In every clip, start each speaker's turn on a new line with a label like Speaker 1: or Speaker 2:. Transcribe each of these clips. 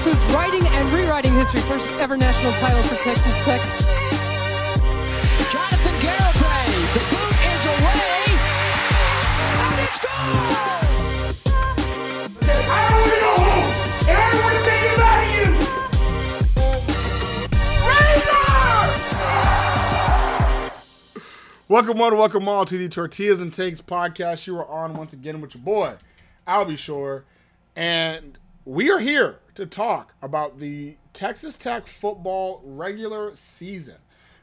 Speaker 1: who's writing and rewriting history. First ever national title for Texas Tech.
Speaker 2: Jonathan Garibay, the boot is away, and it's gone!
Speaker 3: I don't want to go home. And I want to say goodbye to you.
Speaker 4: Welcome one, welcome all to the Tortillas and Takes podcast. You are on once again with your boy, Albie Shore, and we are here to talk about the Texas Tech football regular season.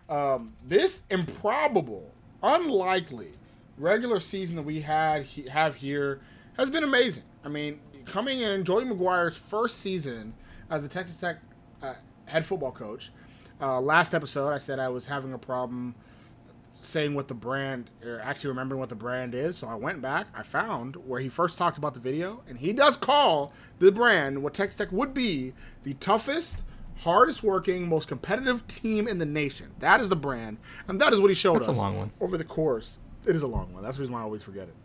Speaker 4: Um, this improbable, unlikely regular season that we had have here has been amazing. I mean, coming in, Joey McGuire's first season as the Texas Tech uh, head football coach. Uh, last episode, I said I was having a problem saying what the brand or actually remembering what the brand is. So I went back, I found where he first talked about the video, and he does call the brand what Texas Tech would be the toughest, hardest working, most competitive team in the nation. That is the brand, and that is what he showed
Speaker 5: That's a
Speaker 4: us
Speaker 5: long one.
Speaker 4: over the course. It is a long one. That's the reason why I always forget it.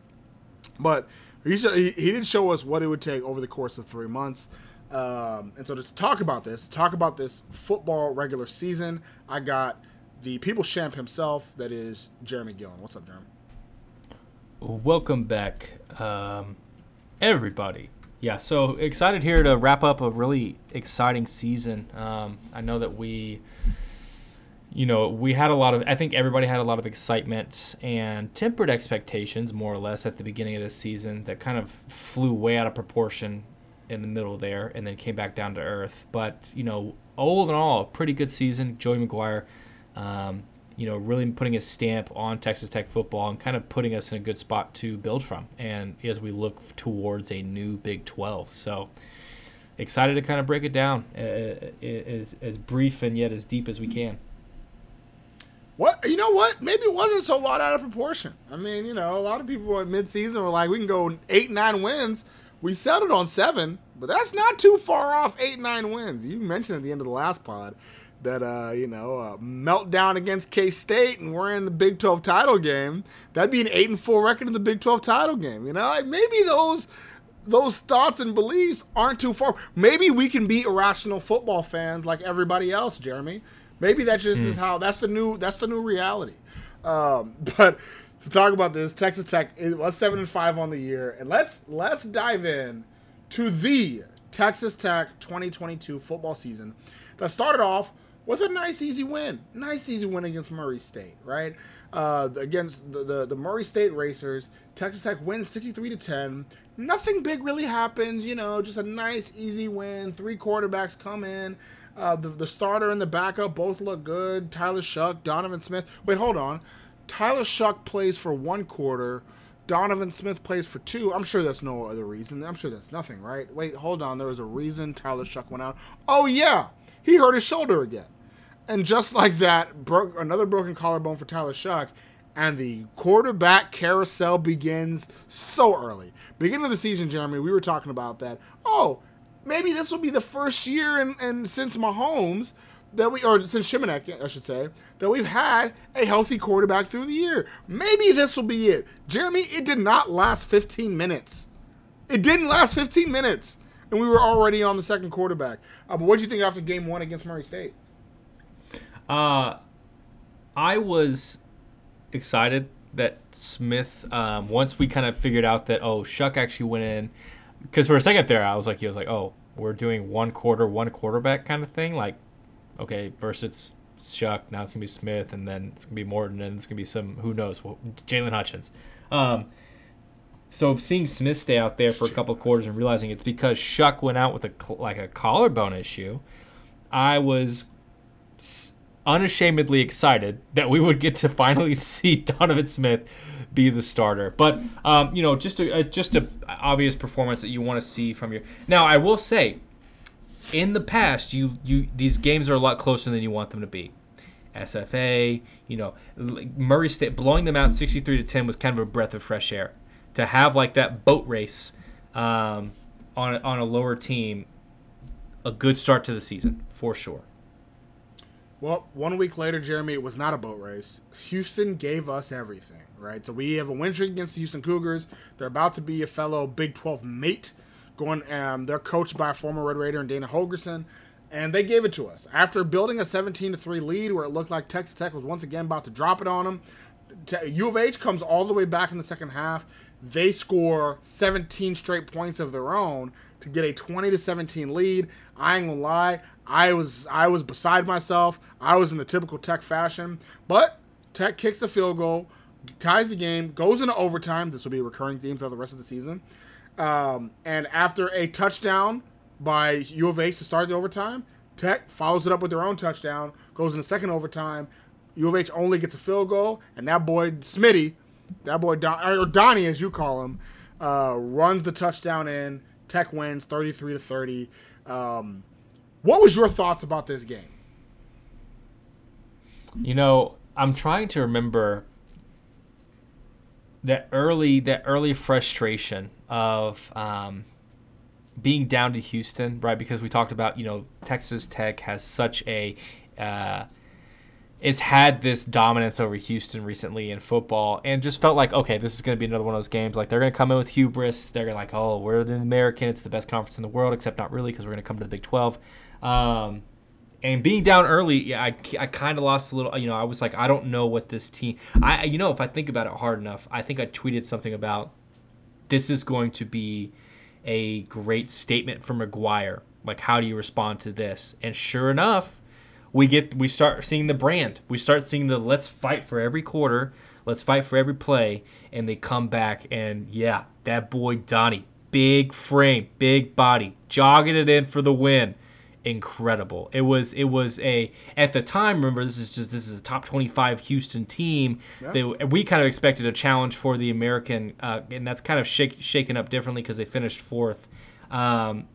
Speaker 4: But he, he, he did show us what it would take over the course of three months. Um, and so to talk about this, talk about this football regular season, I got the people's champ himself, that is Jeremy Gillen. What's up, Jeremy?
Speaker 5: Welcome back, um, everybody. Yeah, so excited here to wrap up a really exciting season. Um, I know that we, you know, we had a lot of, I think everybody had a lot of excitement and tempered expectations, more or less, at the beginning of this season that kind of flew way out of proportion in the middle there and then came back down to earth. But, you know, all in all, pretty good season. Joey McGuire, um, you know, really putting a stamp on Texas Tech football and kind of putting us in a good spot to build from. And as we look towards a new Big 12. So excited to kind of break it down as, as brief and yet as deep as we can.
Speaker 4: What you know? What maybe it wasn't so lot out of proportion. I mean, you know, a lot of people in mid-season were like, we can go eight, nine wins. We settled on seven, but that's not too far off eight, nine wins. You mentioned at the end of the last pod that uh, you know uh, meltdown against K State, and we're in the Big Twelve title game. That'd be an eight and four record in the Big Twelve title game. You know, like maybe those those thoughts and beliefs aren't too far. Maybe we can be irrational football fans like everybody else, Jeremy. Maybe that just is how that's the new that's the new reality. Um, but to talk about this, Texas Tech it was seven and five on the year, and let's let's dive in to the Texas Tech 2022 football season that started off with a nice easy win, nice easy win against Murray State, right? Uh, against the, the the Murray State Racers, Texas Tech wins 63 to 10. Nothing big really happens, you know, just a nice easy win. Three quarterbacks come in. Uh, the, the starter and the backup both look good. Tyler Shough, Donovan Smith. Wait, hold on. Tyler Shough plays for one quarter. Donovan Smith plays for two. I'm sure that's no other reason. I'm sure that's nothing, right? Wait, hold on. There was a reason Tyler Shough went out. Oh yeah, he hurt his shoulder again, and just like that, broke another broken collarbone for Tyler Shough. And the quarterback carousel begins so early. Beginning of the season, Jeremy, we were talking about that. Oh, maybe this will be the first year in, in since Mahomes that we or since Shimonek, I should say, that we've had a healthy quarterback through the year. Maybe this will be it. Jeremy, it did not last 15 minutes. It didn't last 15 minutes. And we were already on the second quarterback. Uh, but what do you think after game one against Murray State?
Speaker 5: Uh, I was excited that Smith, um, once we kind of figured out that, oh, Shough actually went in, because for a second there, I was like, he was like, oh, we're doing one quarter, one quarterback kind of thing. Like, okay, first it's Shough, now it's going to be Smith, and then it's going to be Morton, and it's going to be some, who knows, Jalen Hutchins. Um, so seeing Smith stay out there for a couple quarters and realizing it's because Shough went out with a like a collarbone issue, I was unashamedly excited that we would get to finally see Donovan Smith be the starter. But um, you know, just a, a just a obvious performance that you want to see from your. Now, I will say, in the past, you you these games are a lot closer than you want them to be. SFA, you know, Murray State blowing them out 63 to 10 was kind of a breath of fresh air. To have like that boat race um, on on a lower team, a good start to the season for sure.
Speaker 4: Well, one week later, Jeremy, it was not a boat race. Houston gave us everything, right? So we have a win streak against the Houston Cougars. They're about to be a fellow Big 12 mate going. Um, they're coached by a former Red Raider and Dana Holgorsen, and they gave it to us after building a 17 to three lead, where it looked like Texas Tech was once again about to drop it on them. U of H comes all the way back in the second half. They score 17 straight points of their own to get a 20 to 17 lead. I ain't gonna lie, I was I was beside myself. I was in the typical Tech fashion, but Tech kicks the field goal, ties the game, goes into overtime. This will be a recurring theme throughout the rest of the season. Um, and after a touchdown by U of H to start the overtime, Tech follows it up with their own touchdown, goes into second overtime. U of H only gets a field goal, and that boy Smitty, that boy Don, or Donnie as you call him, uh, runs the touchdown in. Tech wins 33 to 30. Um, what was your thoughts about this game?
Speaker 5: You know, I'm trying to remember that early that early frustration of um, being down to Houston, right? Because we talked about you know Texas Tech has such a uh, it's had this dominance over Houston recently in football, and just felt like okay, this is going to be another one of those games. Like they're going to come in with hubris. They're gonna like, oh, we're the American. It's the best conference in the world, except not really because we're going to come to the Big Twelve. Um, and being down early, yeah, I, I kind of lost a little. You know, I was like, I don't know what this team. I you know, if I think about it hard enough, I think I tweeted something about this is going to be a great statement from McGuire. Like, how do you respond to this? And sure enough, we get we start seeing the brand. We start seeing the let's fight for every quarter, let's fight for every play, and they come back and yeah, that boy Donnie, big frame, big body, jogging it in for the win incredible. It was it was a at the time. Remember, this is just this is a top twenty five Houston team. Yeah. They, we kind of expected a challenge for the American, uh, and that's kind of shake, shaken up differently because they finished fourth. Um,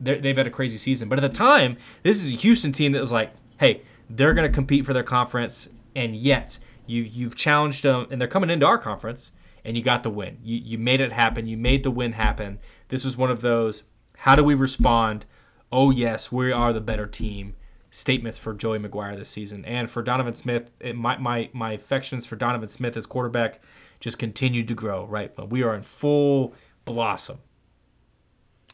Speaker 5: they've had a crazy season, but at the time, this is a Houston team that was like, hey, they're going to compete for their conference, and yet you you've challenged them, and they're coming into our conference, and you got the win. You you made it happen. You made the win happen. This was one of those. How do we respond? Oh yes, we are the better team statements for Joey McGuire this season. And for Donovan Smith, it, my, my, my affections for Donovan Smith as quarterback just continued to grow, right? But we are in full blossom.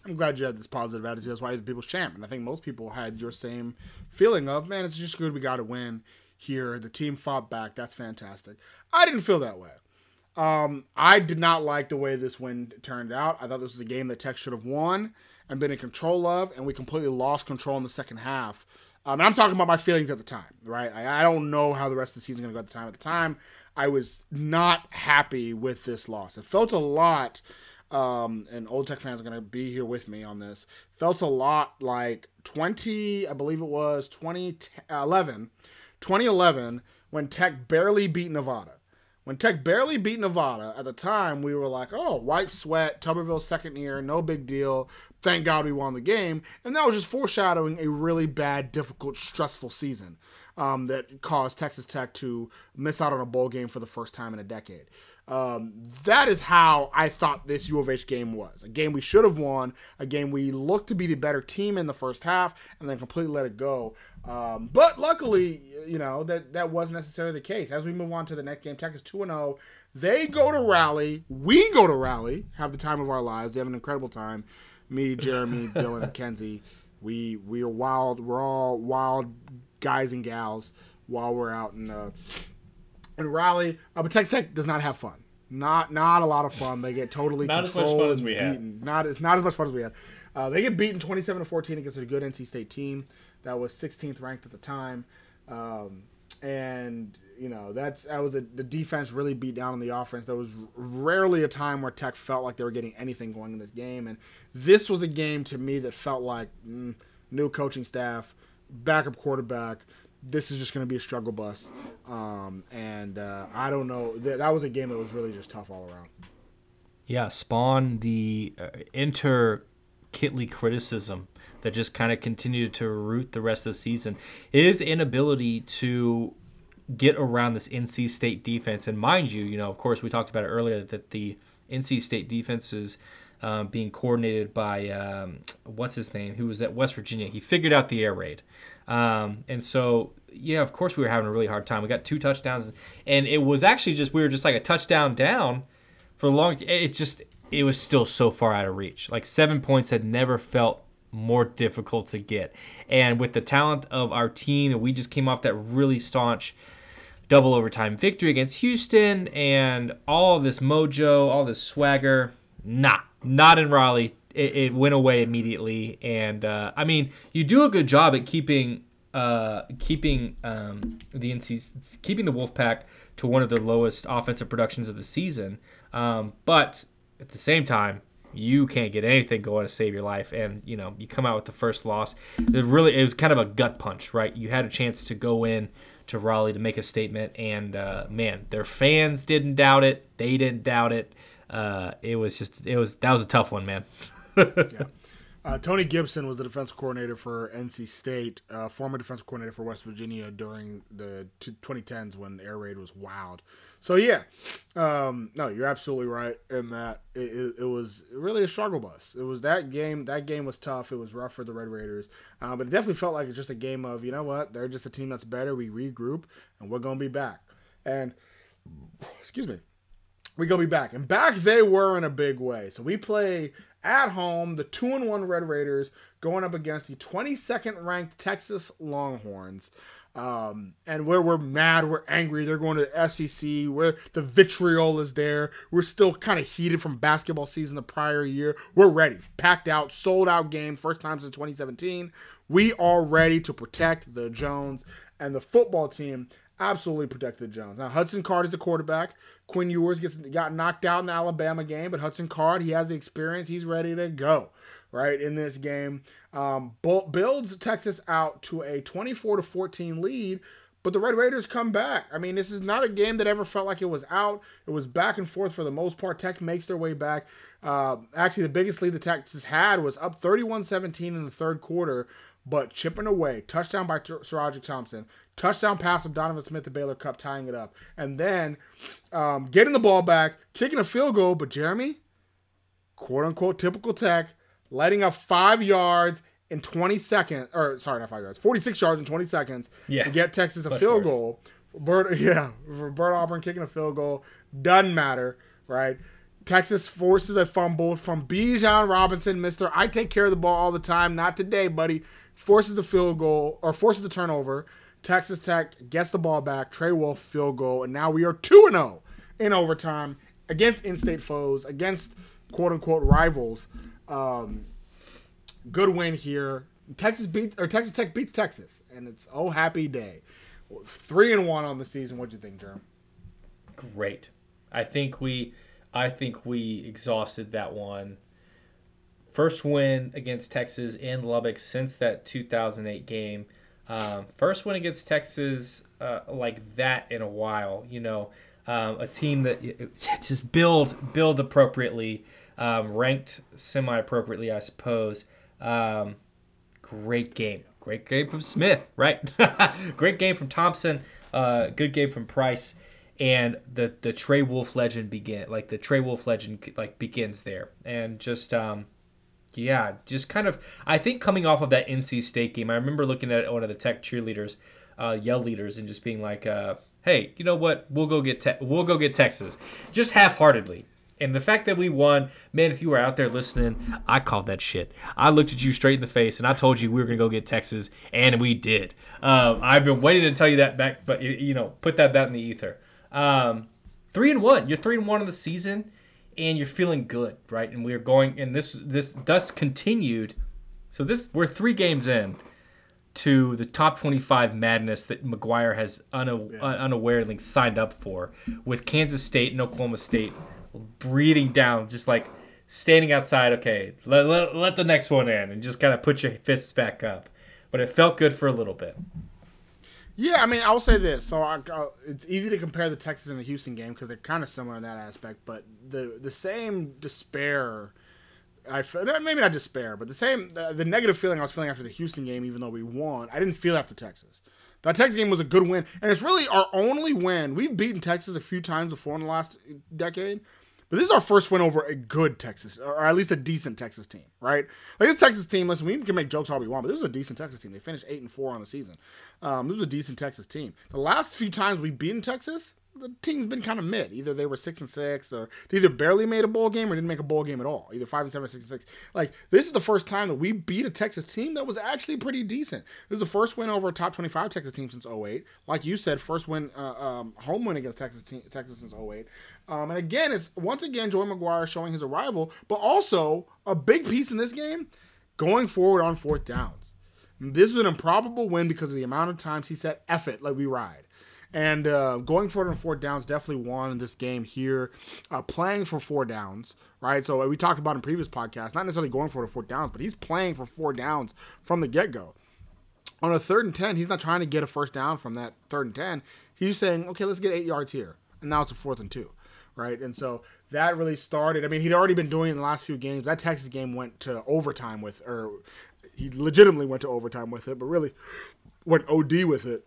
Speaker 4: I'm glad you had this positive attitude. That's why the people's champ. And I think most people had your same feeling of, man, it's just good we got to win here. The team fought back. That's fantastic. I didn't feel that way. Um, I did not like the way this win turned out. I thought this was a game that Tech should have won and been in control of, and we completely lost control in the second half. Um, I'm talking about my feelings at the time, right? I, I don't know how the rest of the season going to go at the time. At the time, I was not happy with this loss. It felt a lot, um, and Old Tech fans are going to be here with me on this. Felt a lot like 20, I believe it was 2011, 2011, when Tech barely beat Nevada. When Tech barely beat Nevada, at the time we were like, oh, white sweat, Tuberville's second year, no big deal thank God we won the game. And that was just foreshadowing a really bad, difficult, stressful season um, that caused Texas Tech to miss out on a bowl game for the first time in a decade. Um, that is how I thought this U of H game was. A game we should have won, a game we looked to be the better team in the first half, and then completely let it go. Um, but luckily, you know, that, that wasn't necessarily the case. As we move on to the next game, Tech is 2 0. They go to rally. We go to rally, have the time of our lives. They have an incredible time me, Jeremy, Dylan, and Kenzie, we we are wild. We're all wild guys and gals while we're out in uh, in Raleigh. Uh, but Texas Tech does not have fun. Not not a lot of fun. They get totally
Speaker 5: not
Speaker 4: as much
Speaker 5: fun as we
Speaker 4: beaten. had. Not it's not as much fun as we had. Uh, they get beaten 27 to 14 against a good NC State team that was 16th ranked at the time, um, and you know that's that was a, the defense really beat down on the offense. There was rarely a time where Tech felt like they were getting anything going in this game, and this was a game to me that felt like mm, new coaching staff, backup quarterback. This is just going to be a struggle bus, um, and uh, I don't know. That, that was a game that was really just tough all around.
Speaker 5: Yeah, spawn the uh, inter Kittley criticism that just kind of continued to root the rest of the season. His inability to get around this NC State defense. And mind you, you know, of course, we talked about it earlier that the NC State defense is um, being coordinated by um, what's his name, who was at West Virginia. He figured out the air raid, um, and so yeah, of course, we were having a really hard time. We got two touchdowns, and it was actually just we were just like a touchdown down for a long. It just it was still so far out of reach. Like seven points had never felt more difficult to get. And with the talent of our team, and we just came off that really staunch double overtime victory against Houston and all this mojo, all this swagger. Nah, not in Raleigh. It, it went away immediately. And uh, I mean, you do a good job at keeping uh, keeping um, the NC's keeping the Wolfpack to one of the lowest offensive productions of the season. Um, but at the same time, you can't get anything going to save your life, and you know you come out with the first loss. It really, it was kind of a gut punch, right? You had a chance to go in to Raleigh to make a statement, and uh, man, their fans didn't doubt it. They didn't doubt it. Uh, it was just, it was that was a tough one, man.
Speaker 4: yeah. Uh, Tony Gibson was the defense coordinator for NC State, uh, former defense coordinator for West Virginia during the 2010s when air raid was wild. So yeah, um, no, you're absolutely right in that it, it, it, was really a struggle bus. It was that game. That game was tough. It was rough for the Red Raiders, uh, but it definitely felt like it's just a game of you know what? They're just a team that's better. We regroup and we're gonna be back. And excuse me, we're gonna be back. And back they were in a big way. So we play at home, the two and one Red Raiders going up against the 22nd ranked Texas Longhorns. Um, and where we're mad, we're angry. They're going to the SEC. Where the vitriol is there. We're still kind of heated from basketball season the prior year. We're ready, packed out, sold out game, first time since 2017. We are ready to protect the Jones and the football team. Absolutely protect the Jones. Now Hudson Card is the quarterback. Quinn Ewers gets got knocked out in the Alabama game, but Hudson Card he has the experience. He's ready to go right in this game. Um, builds Texas out to a 24 to 14 lead, but the Red Raiders come back. I mean, this is not a game that ever felt like it was out. It was back and forth for the most part. Tech makes their way back. Uh, actually, the biggest lead the Texas had was up 31 17 in the third quarter, but chipping away. Touchdown by SaRodorick Thompson. Touchdown pass of Donovan Smith, the Baylor Cupp, tying it up. And then um, getting the ball back, kicking a field goal, but Jeremy, quote unquote, typical Tech lighting up five yards in 20 seconds, or sorry, not five yards, 46 yards in 20 seconds yeah. to get Texas a Much field worse. goal. Bert, yeah, for Bert Auburn kicking a field goal doesn't matter, right? Texas forces a fumble from Bijan Robinson, Mister. I take care of the ball all the time. Not today, buddy. Forces the field goal or forces the turnover. Texas Tech gets the ball back. Trey Wolff field goal, and now we are two and zero oh in overtime against in-state foes, against quote unquote rivals. Um, good win here. Texas beat or Texas Tech beats Texas, and it's oh happy day. Three and one on the season. What'd you think, Jerm?
Speaker 5: Great. I think we, I think we exhausted that one. First win against Texas in Lubbock since that 2008 game. Um, first win against Texas uh, like that in a while. You know, um, a team that just build build appropriately um, ranked semi appropriately, I suppose. Um, great game. Great game from Smith, right? great game from Thompson. Uh, good game from Price. And the the Trey Wolff legend begin like the Trey Wolff legend like begins there, and just um, yeah, just kind of I think coming off of that NC State game, I remember looking at one of the Tech cheerleaders, uh, yell leaders, and just being like, uh, "Hey, you know what? We'll go get te- we'll go get Texas," just half heartedly. And the fact that we won, man, if you were out there listening, I called that shit. I looked at you straight in the face and I told you we were going to go get Texas, and we did. Um, I've been waiting to tell you that back, but, you know, put that out in the ether. Um, three and one. You're three and one in the season, and you're feeling good, right? And we are going, and this, this thus continued. So this, we're three games in to the top 25 madness that McGuire has una- yeah. unawarely signed up for with Kansas State and Oklahoma State breathing down, just like standing outside. Okay, let, let, let the next one in, and just kind of put your fists back up. But it felt good for a little bit.
Speaker 4: Yeah, I mean, I'll say this. So I, it's easy to compare the Texas and the Houston game because they're kind of similar in that aspect. But the the same despair, I maybe not despair, but the same the, the negative feeling I was feeling after the Houston game, even though we won, I didn't feel after Texas. That Texas game was a good win, and it's really our only win. We've beaten Texas a few times before in the last decade, but this is our first win over a good Texas, or at least a decent Texas team, right? Like this Texas team, listen, we can make jokes all we want, but this is a decent Texas team. They finished eight and four on the season. Um, this was a decent Texas team. The last few times we've beaten Texas, the team's been kind of mid. Either they were six and six, or they either barely made a bowl game or didn't make a bowl game at all. Either five and seven, or six and six. Like this is the first time that we beat a Texas team that was actually pretty decent. This is the first win over a top twenty-five Texas team since 08. Like you said, first win, uh, um, home win against Texas team, Texas since 08. Um, and again, it's once again Joey McGuire showing his arrival, but also a big piece in this game, going forward on fourth downs. This was an improbable win because of the amount of times he said "F it," like we ride. And uh, going forward on four downs definitely won this game here. Uh, playing for four downs, right? So we talked about in previous podcasts, not necessarily going for the four downs, but he's playing for four downs from the get go. On a third and ten, he's not trying to get a first down from that third and ten. He's saying, okay, let's get eight yards here, and now it's a fourth and two, right? And so that really started. I mean, he'd already been doing it in the last few games. That Texas game went to overtime with, or he legitimately went to overtime with it, but really went OD with it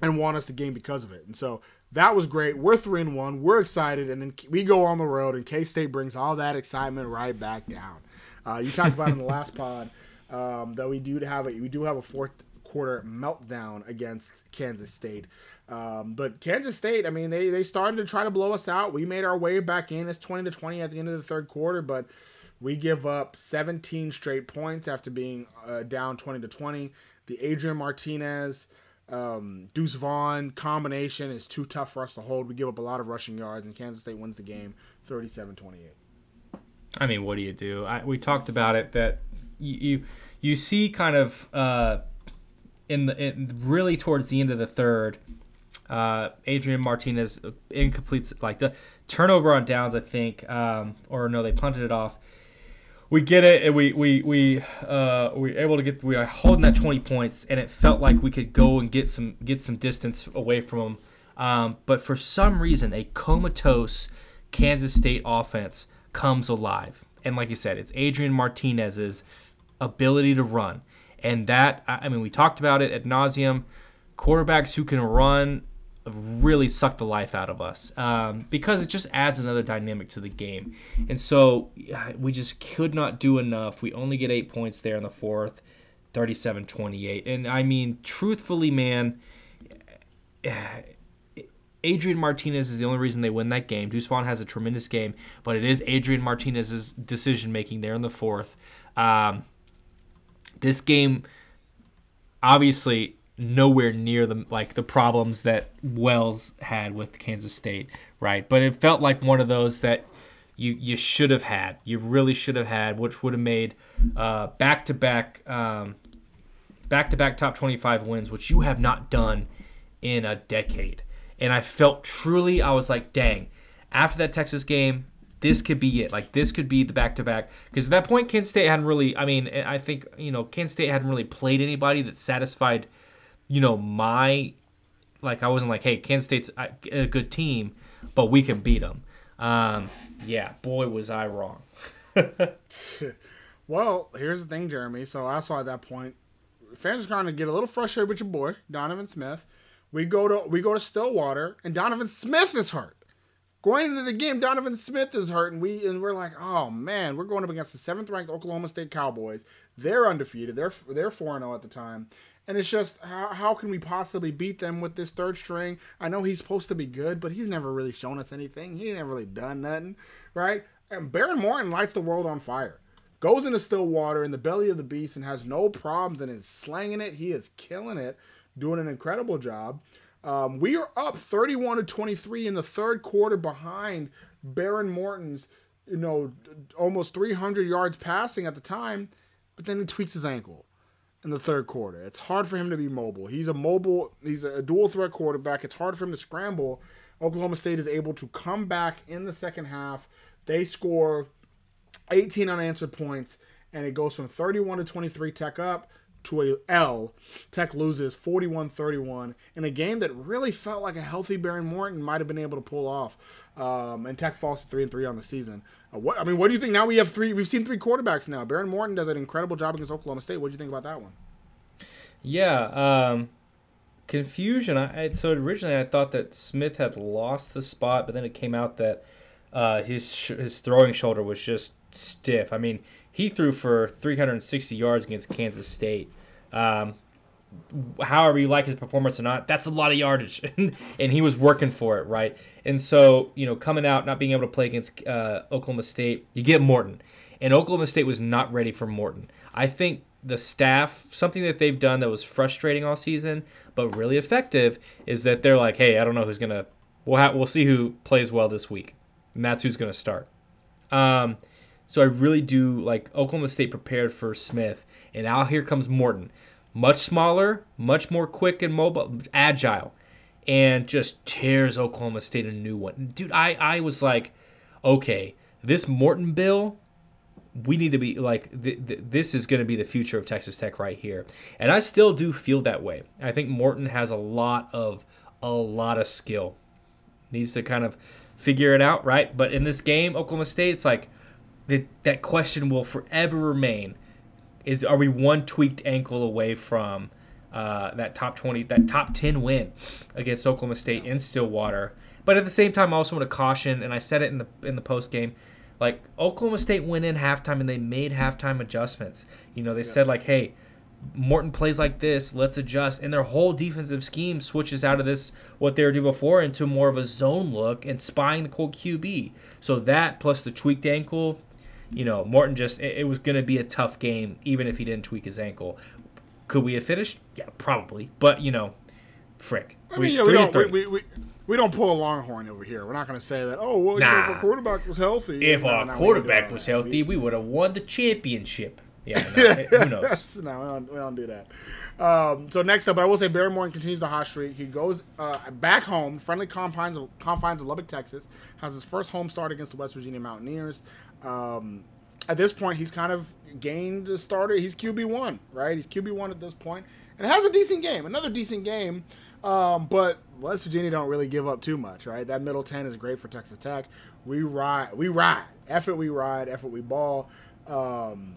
Speaker 4: and won us the game because of it. And so that was great. We're three and one. We're excited, and then we go on the road, and K State brings all that excitement right back down. Uh, you talked about in the last pod um, that we do have a we do have a fourth quarter meltdown against Kansas State. Um, but Kansas State, I mean, they they started to try to blow us out. We made our way back in. It's twenty to twenty at the end of the third quarter, but we give up 17 straight points after being uh, down 20 to 20. The Adrian Martinez um, Deuce Vaughn combination is too tough for us to hold. We give up a lot of rushing yards, and Kansas State wins the game 37 28.
Speaker 5: I mean, what do you do? I, we talked about it that you you, you see kind of uh, in the in really towards the end of the third, uh, Adrian Martinez incomplete like the turnover on downs. I think, um, or no, they punted it off we get it, and we we we uh, we able to get we are holding that twenty points, and it felt like we could go and get some get some distance away from them. Um, but for some reason, a comatose Kansas State offense comes alive, and like you said, it's Adrian Martinez's ability to run, and that I mean we talked about it at nauseum. Quarterbacks who can run really sucked the life out of us um, because it just adds another dynamic to the game. And so we just could not do enough. We only get eight points there in the fourth, 37 28. And I mean, truthfully, man, Adrian Martinez is the only reason they win that game. Deuce Vaughn has a tremendous game, but it is Adrian Martinez's decision making there in the fourth. Um, this game, obviously, nowhere near the like the problems that Wells had with Kansas State, right? But it felt like one of those that you you should have had, you really should have had, which would have made uh, back to um, back back to back top twenty five wins, which you have not done in a decade. And I felt truly, I was like, dang. After that Texas game, this could be it. Like this could be the back to back. Because at that point, Kansas State hadn't really. I mean, I think you know Kansas State hadn't really played anybody that satisfied you know, my like I wasn't like, hey, Kansas State's a good team, but we can beat them. Um, yeah, boy, was I wrong.
Speaker 4: well, here's the thing, Jeremy. So I saw at that point, fans are kind to get a little frustrated with your boy Donovan Smith. We go to we go to Stillwater, and Donovan Smith is hurt. Going into the game, Donovan Smith is hurt, and we and we're like, oh man, we're going up against the seventh ranked Oklahoma State Cowboys. They're undefeated. They're they're four zero oh at the time, and it's just how, how can we possibly beat them with this third string? I know he's supposed to be good, but he's never really shown us anything. He never really done nothing, right? And Behren Morton lights the world on fire. Goes into Stillwater in the belly of the beast and has no problems and is slanging it. He is killing it, doing an incredible job. Um, we are up 31 to 23 in the third quarter behind Behren Morton's, you know, almost 300 yards passing at the time, but then he tweaks his ankle in the third quarter. It's hard for him to be mobile. He's a mobile, he's a dual threat quarterback. It's hard for him to scramble. Oklahoma State is able to come back in the second half. They score 18 unanswered points, and it goes from 31 to 23 Tech up to a L. Tech loses 41-31 in a game that really felt like a healthy Behren Morton might have been able to pull off. Um, and Tech falls to three and three on the season. Uh, what I mean, what do you think? Now we have three. We've seen three quarterbacks now. Baron Morton does an incredible job against Oklahoma State. What do you think about that one?
Speaker 5: Yeah, um, confusion. I, so originally I thought that Smith had lost the spot, but then it came out that uh, his sh- his throwing shoulder was just stiff. I mean, he threw for 360 yards against Kansas State. Um, however you like his performance or not, that's a lot of yardage, and he was working for it, right? And so, you know, coming out not being able to play against uh, Oklahoma State, you get Morton, and Oklahoma State was not ready for Morton. I think the staff, something that they've done that was frustrating all season, but really effective, is that they're like, hey, I don't know who's gonna, we'll ha- we'll see who plays well this week, and that's who's gonna start. Um, so I really do like Oklahoma State prepared for Smith, and now here comes Morton much smaller, much more quick and mobile, agile, and just tears Oklahoma State a new one. Dude, I, I was like, okay, this Morton bill, we need to be like, th- th- this is going to be the future of Texas Tech right here. And I still do feel that way. I think Morton has a lot of, a lot of skill. Needs to kind of figure it out, right? But in this game, Oklahoma State, it's like, that that question will forever remain is are we one tweaked ankle away from uh, that top 20 that top 10 win against Oklahoma State in Stillwater but at the same time I also want to caution and I said it in the in the post game like Oklahoma State went in halftime and they made halftime adjustments you know they yeah. said like hey Morton plays like this, let's adjust. And their whole defensive scheme switches out of this, what they were doing before, into more of a zone look and spying the cold QB. So that plus the tweaked ankle, you know, Morton just it, it was going to be a tough game, even if he didn't tweak his ankle. Could we have finished? Yeah, probably. But you know, frick.
Speaker 4: I mean, yeah, we don't we, we, we, we, don't pull a Longhorn over here. We're not going to say that. Oh, well, nah. if our quarterback was healthy.
Speaker 5: If no, our no, quarterback was healthy, we would have won the championship. Yeah, no, who knows?
Speaker 4: no, we don't, we don't do that. Um, so next up, but I will say Behren Morton continues the hot streak. He goes uh, back home, friendly confines of, confines of Lubbock, Texas. Has his first home start against the West Virginia Mountaineers. Um, at this point, he's kind of gained a starter. He's QB one, right? He's QB one at this point, and has a decent game, another decent game. Um, but West Virginia don't really give up too much, right? That middle ten is great for Texas Tech. We ride, we ride. Effort, we ride. Effort, we ball. Um,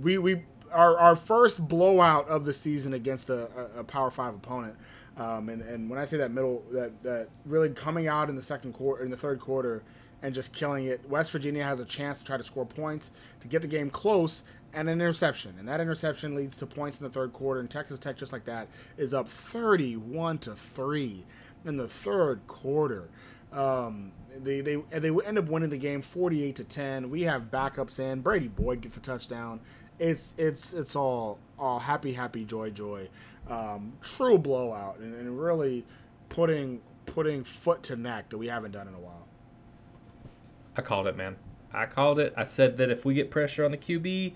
Speaker 4: we we our, our first blowout of the season against a, a Power Five opponent. Um, and, and when I say that middle, that, that really coming out in the second quarter, in the third quarter, and just killing it. West Virginia has a chance to try to score points to get the game close and an interception. And that interception leads to points in the third quarter. And Texas Tech, just like that, is up 31 to 3 in the third quarter. Um, they, they, they end up winning the game 48 to 10. We have backups in. Brady Boyd gets a touchdown. It's it's it's all all happy happy joy joy, um, true blowout and, and really putting putting foot to neck that we haven't done in a while.
Speaker 5: I called it, man. I called it. I said that if we get pressure on the QB,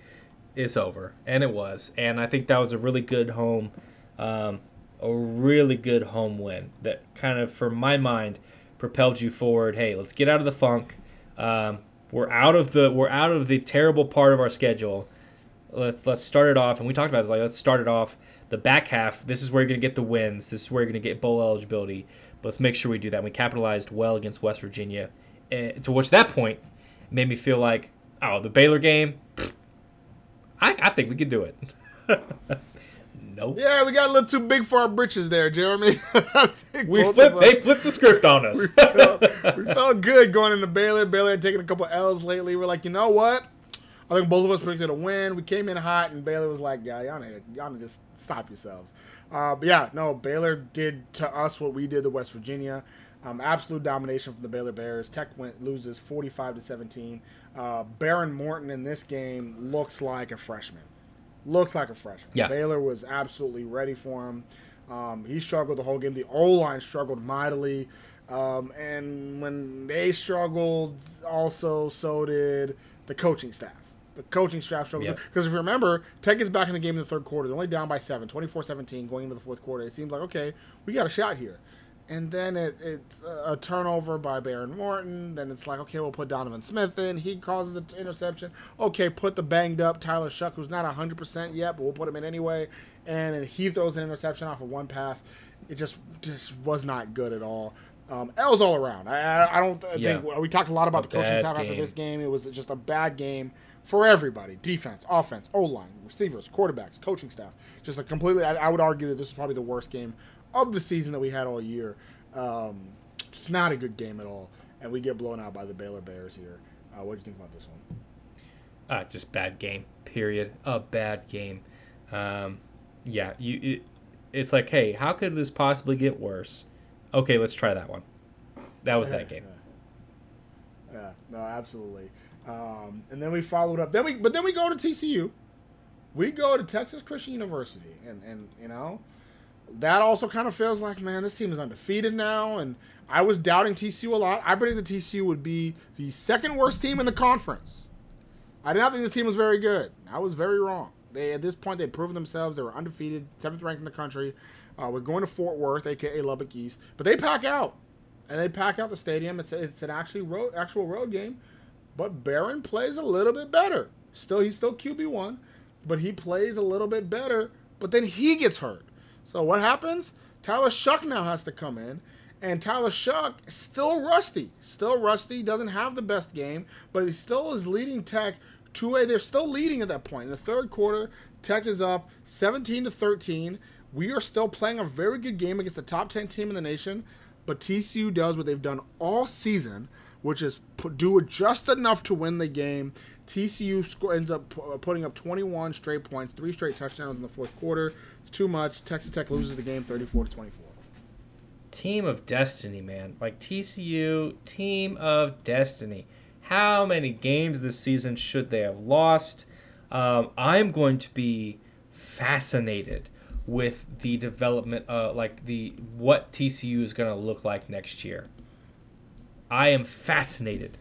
Speaker 5: it's over, and it was. And I think that was a really good home, um, a really good home win that kind of, for my mind, propelled you forward. Hey, let's get out of the funk. Um, we're out of the we're out of the terrible part of our schedule. Let's let's start it off, and we talked about this. Like let's start it off. The back half. This is where you're gonna get the wins. This is where you're gonna get bowl eligibility. But let's make sure we do that. We capitalized well against West Virginia uh, to which that point made me feel like, oh, the Baylor game, I, I think we could do it. nope.
Speaker 4: Yeah, we got a little too big for our britches there, Jeremy.
Speaker 5: we flipped. They flipped the script on us.
Speaker 4: we, felt, we felt good going into Baylor. Baylor had taken a couple L's lately. We're like, you know what? I think both of us predicted a win. We came in hot, and Baylor was like, "Yeah, y'all need, y'all need to just stop yourselves." Uh, but yeah, no, Baylor did to us what we did to West Virginia. Um, absolute domination from the Baylor Bears. Tech went, loses 45 to 17. Uh, Behren Morton in this game looks like a freshman. Looks like a freshman.
Speaker 5: Yeah.
Speaker 4: Baylor was absolutely ready for him. Um, he struggled the whole game. The O line struggled mightily. Um, and when they struggled, also so did the coaching staff. The coaching staff struggled. Because yep. if you remember, Tech is back in the game in the third quarter. They're only down by seven, 24 17, going into the fourth quarter. It seems like, okay, we got a shot here and then it, it's a turnover by Behren Morton. Then it's like, okay, we'll put Donovan Smith in. He causes an interception. Okay, put the banged up Tyler Shough, who's not 100% yet, but we'll put him in anyway. And he throws an interception off of one pass. It just just was not good at all. Um, L's all around. I, I, I don't yeah. think we talked a lot about a the coaching staff after this game. It was just a bad game for everybody: defense, offense, O line, receivers, quarterbacks, coaching staff. Just a completely. I, I would argue that this is probably the worst game of the season that we had all year. Um, it's not a good game at all, and we get blown out by the Baylor Bears here. Uh, what do you think about this one?
Speaker 5: Uh, just bad game. Period. A bad game. Um, yeah, you it, it's like, hey, how could this possibly get worse? Okay, let's try that one. That was that game.
Speaker 4: Yeah, no, absolutely. Um, and then we followed up. Then we, but then we go to TCU. We go to Texas Christian University, and and you know, that also kind of feels like, man, this team is undefeated now. And I was doubting TCU a lot. I predicted TCU would be the second worst team in the conference. I did not think this team was very good. I was very wrong. They at this point they'd proven themselves. They were undefeated, seventh ranked in the country. Uh, we're going to Fort Worth, aka Lubbock East, but they pack out, and they pack out the stadium. It's it's an actually road actual road game, but Behren plays a little bit better. Still, he's still QB one, but he plays a little bit better. But then he gets hurt. So what happens? Tyler Shough now has to come in, and Tyler Shough still rusty, still rusty. Doesn't have the best game, but he still is leading Tech two a. They're still leading at that point in the third quarter. Tech is up 17 to 13. We are still playing a very good game against the top 10 team in the nation, but TCU does what they've done all season, which is do just enough to win the game. TCU score, ends up putting up 21 straight points, three straight touchdowns in the fourth quarter. It's too much. Texas Tech loses the game 34 to 24.
Speaker 5: Team of destiny, man. Like TCU, team of destiny. How many games this season should they have lost? Um, I'm going to be fascinated with the development, uh, like the what TCU is going to look like next year. I am fascinated.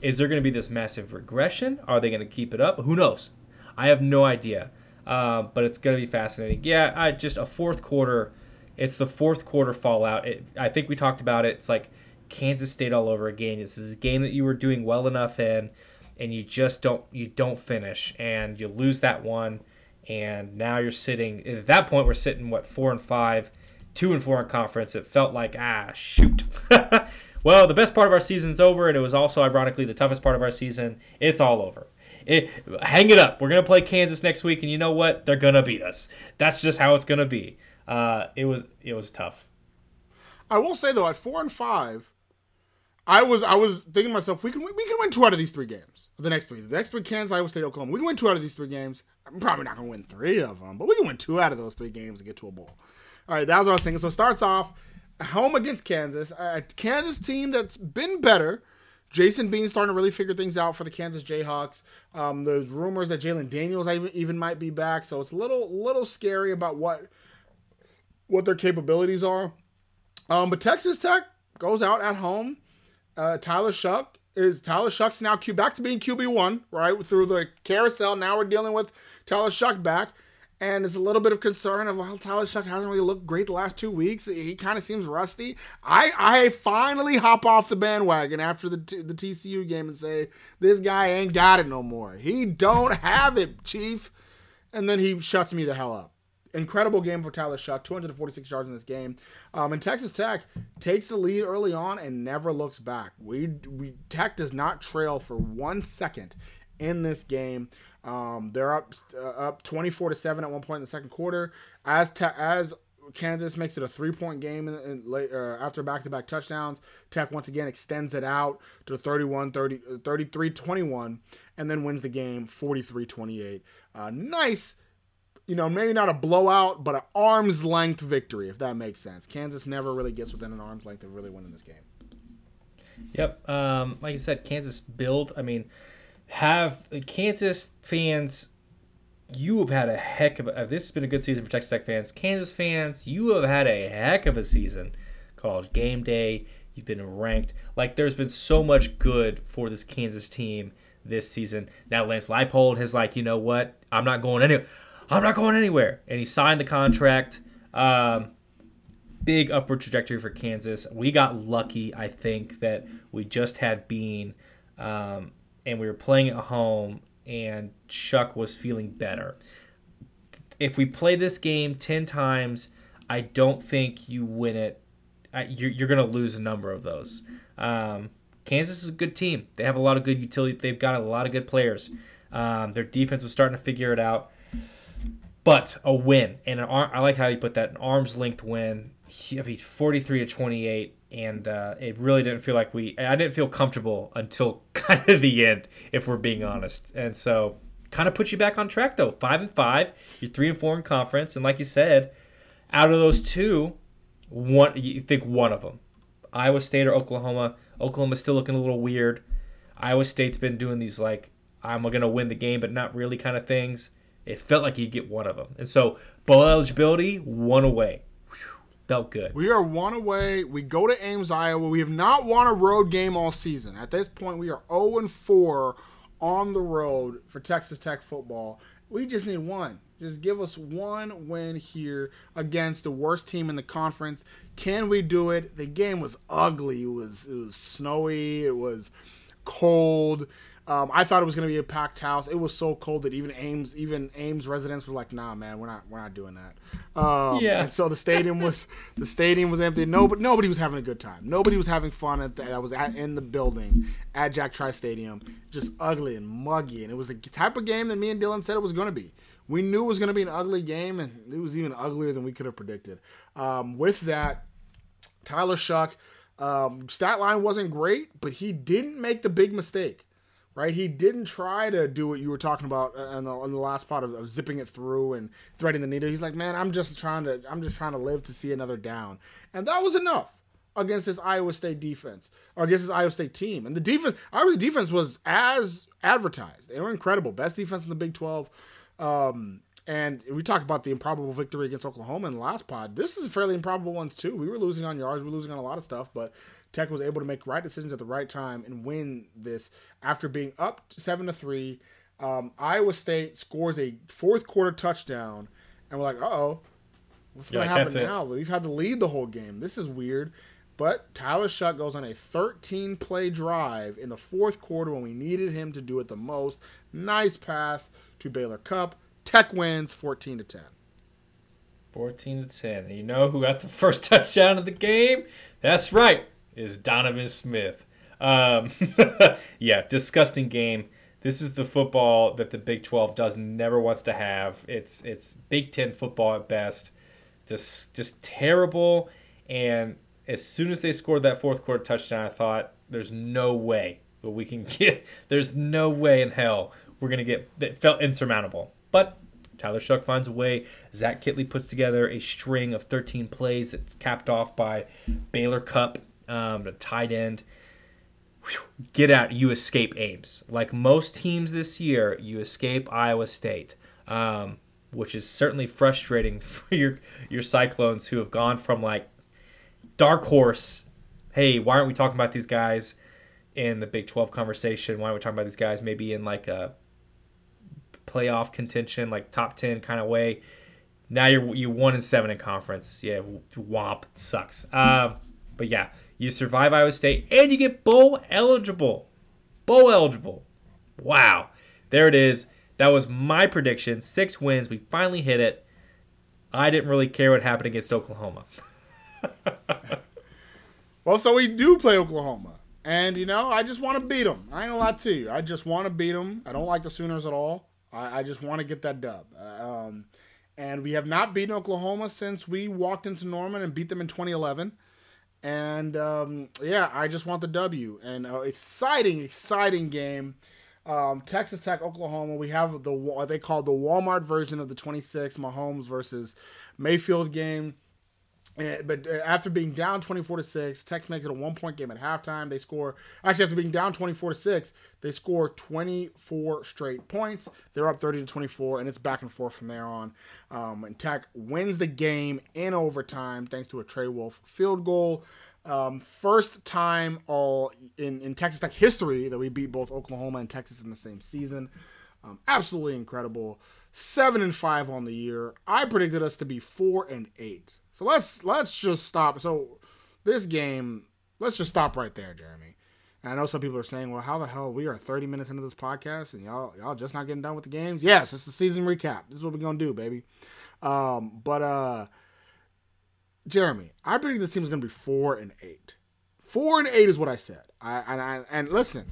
Speaker 5: Is there going to be this massive regression? Are they going to keep it up? Who knows? I have no idea. Um, but it's going to be fascinating. Yeah, I just a fourth quarter. It's the fourth quarter fallout. It, I think we talked about it. It's like Kansas State all over again. This is a game that you were doing well enough in, and you just don't you don't finish, and you lose that one, and now you're sitting at that point. We're sitting what four and five, two and four in conference. It felt like ah shoot. well, the best part of our season's over, and it was also ironically the toughest part of our season. It's all over. It, hang it up. We're gonna play Kansas next week, and you know what? They're gonna beat us. That's just how it's gonna be. Uh, it was it was tough.
Speaker 4: I will say though, at four and five, I was I was thinking to myself, we can we can win two out of these three games. The next three, the next three, Kansas, Iowa State, Oklahoma. We can win two out of these three games. I'm probably not gonna win three of them, but we can win two out of those three games and get to a bowl. All right, that was what I was thinking. So it starts off home against Kansas, a Kansas team that's been better. Jason Bean starting to really figure things out for the Kansas Jayhawks. Um, there's rumors that Jalon Daniels even, even might be back, so it's a little little scary about what what their capabilities are. Um, but Texas Tech goes out at home. Uh, Tyler Shough is Tyler Shough's now Q back to being QB one, right? Through the carousel. Now we're dealing with Tyler Shough back. And it's a little bit of concern of well, Tyler Shough hasn't really looked great the last two weeks. He kind of seems rusty. I I finally hop off the bandwagon after the t- the TCU game and say this guy ain't got it no more. He don't have it, Chief. And then he shuts me the hell up. Incredible game for Tyler Shough, 246 yards in this game. Um, and Texas Tech takes the lead early on and never looks back. We we Tech does not trail for one second in this game. Um, they're up uh, up 24 to seven at one point in the second quarter. As te- as Kansas makes it a three point game in, in late, uh, after back to back touchdowns, Tech once again extends it out to 31 30, 33 21 and then wins the game 43 28. Uh, nice, you know, maybe not a blowout, but an arm's length victory, if that makes sense. Kansas never really gets within an arm's length of really winning this game.
Speaker 5: Yep. Um, like I said, Kansas build. I mean, have Kansas fans. You have had a heck of a. This has been a good season for Texas Tech fans. Kansas fans, you have had a heck of a season. College game day. You've been ranked. Like there's been so much good for this Kansas team this season. Now Lance Leipold has like, you know what? I'm not going anywhere. I'm not going anywhere. And he signed the contract. Um, big upward trajectory for Kansas. We got lucky, I think, that we just had Bean, um, and we were playing at home, and Shough was feeling better. If we play this game ten times, I don't think you win it. You're, you're going to lose a number of those. Um, Kansas is a good team. They have a lot of good utility. They've got a lot of good players. Um, their defense was starting to figure it out. But a win and an arm, I like how you put that an arm's length win. I mean, 43 to 28, and uh, it really didn't feel like we. I didn't feel comfortable until kind of the end, if we're being honest. And so, kind of puts you back on track though. Five and five, you're three and four in conference, and like you said, out of those two, one you think one of them, Iowa State or Oklahoma. Oklahoma's still looking a little weird. Iowa State's been doing these like I'm gonna win the game, but not really kind of things. It felt like you'd get one of them, and so bowl eligibility one away. Felt good.
Speaker 4: We are one away. We go to Ames, Iowa. We have not won a road game all season. At this point, we are 0 and 4 on the road for Texas Tech football. We just need one. Just give us one win here against the worst team in the conference. Can we do it? The game was ugly. It was it was snowy. It was cold. Um, I thought it was going to be a packed house. It was so cold that even Ames, even Ames residents were like, "Nah, man, we're not, we're not doing that." Um,
Speaker 5: Yeah.
Speaker 4: And so the stadium was, the stadium was empty. Nobody, nobody was having a good time. Nobody was having fun at that was at, in the building at Jack Trice Stadium. Just ugly and muggy, and it was the type of game that me and Dylan said it was going to be. We knew it was going to be an ugly game, and it was even uglier than we could have predicted. Um, with that, Tyler Shough, um, stat line wasn't great, but he didn't make the big mistake, right? He didn't try to do what you were talking about uh, in the, the last part of, of zipping it through and threading the needle. He's like, man, I'm just trying to, I'm just trying to live to see another down, and that was enough against this Iowa State defense or against this Iowa State team. And the defense, Iowa's defense was as advertised. They were incredible, best defense in the Big Twelve. Um, and we talked about the improbable victory against Oklahoma in the last pod. This is a fairly improbable one too. We were losing on yards, we were losing on a lot of stuff, but Tech was able to make right decisions at the right time and win this after being up seven to three. Um, Iowa State scores a fourth quarter touchdown, and we're like, "Uh oh, what's going to
Speaker 5: like,
Speaker 4: happen
Speaker 5: "That's it."
Speaker 4: now?" We've had to lead the whole game. This is weird. But Tyler Shough goes on a 13 play drive in the fourth quarter when we needed him to do it the most. Nice pass to Baylor Cupp. Tech wins 14 to 10.
Speaker 5: 14 to 10. And you know who got the first touchdown of the game? That's right, is Donovan Smith. Um, yeah, disgusting game. This is the football that the Big 12 does never wants to have. It's it's Big 10 football at best. This just terrible. And as soon as they scored that fourth quarter touchdown, I thought there's no way that we can get. There's no way in hell we're gonna get. It felt insurmountable. But Tyler Shough finds a way. Zach Kittley puts together a string of 13 plays that's capped off by Baylor Cupp, um, the tight end. Whew, get out, you escape Ames. Like most teams this year, you escape Iowa State, um, which is certainly frustrating for your your Cyclones who have gone from like dark horse. Hey, why aren't we talking about these guys in the Big 12 conversation? Why aren't we talking about these guys maybe in like a playoff contention, like top 10 kind of way? Now you're you one and seven in conference. Yeah, womp sucks. Um, but yeah, you survive Iowa State and you get bowl eligible. Bowl eligible. Wow, there it is. That was my prediction. Six wins. We finally hit it. I didn't really care what happened against Oklahoma.
Speaker 4: Well, so we do play Oklahoma. And, you know, I just want to beat them. I ain't gonna lie to you. I just want to beat them. I don't like the Sooners at all. I, I just want to get that dub. Um, and we have not beaten Oklahoma since we walked into Norman and beat them in 2011. And um, yeah, I just want the W. And uh, exciting, exciting game. Um, Texas Tech, Oklahoma. We have the what they call the Walmart version of the 26 Mahomes versus Mayfield game. And, but uh, after being down 24 to 6, Tech makes it a one point game at halftime. They score, actually, after being down 24 to 6, they score 24 straight points. They're up 30 to 24, and it's back and forth from there on. Um, and Tech wins the game in overtime thanks to a Trey Wolff field goal. Um, first time all in, in Texas Tech history that we beat both Oklahoma and Texas in the same season. Um, absolutely incredible. Seven and five on the year. I predicted us to be four and eight. So let's let's just stop. So this game, let's just stop right there, Jeremy. And I know some people are saying, "Well, how the hell we are 30 minutes into this podcast and y'all y'all just not getting done with the games?" Yes, it's the season recap. This is what we're gonna do, baby. Um, but uh, Jeremy, I predict this team is gonna be four and eight. Four and eight is what I said. I and I, and listen,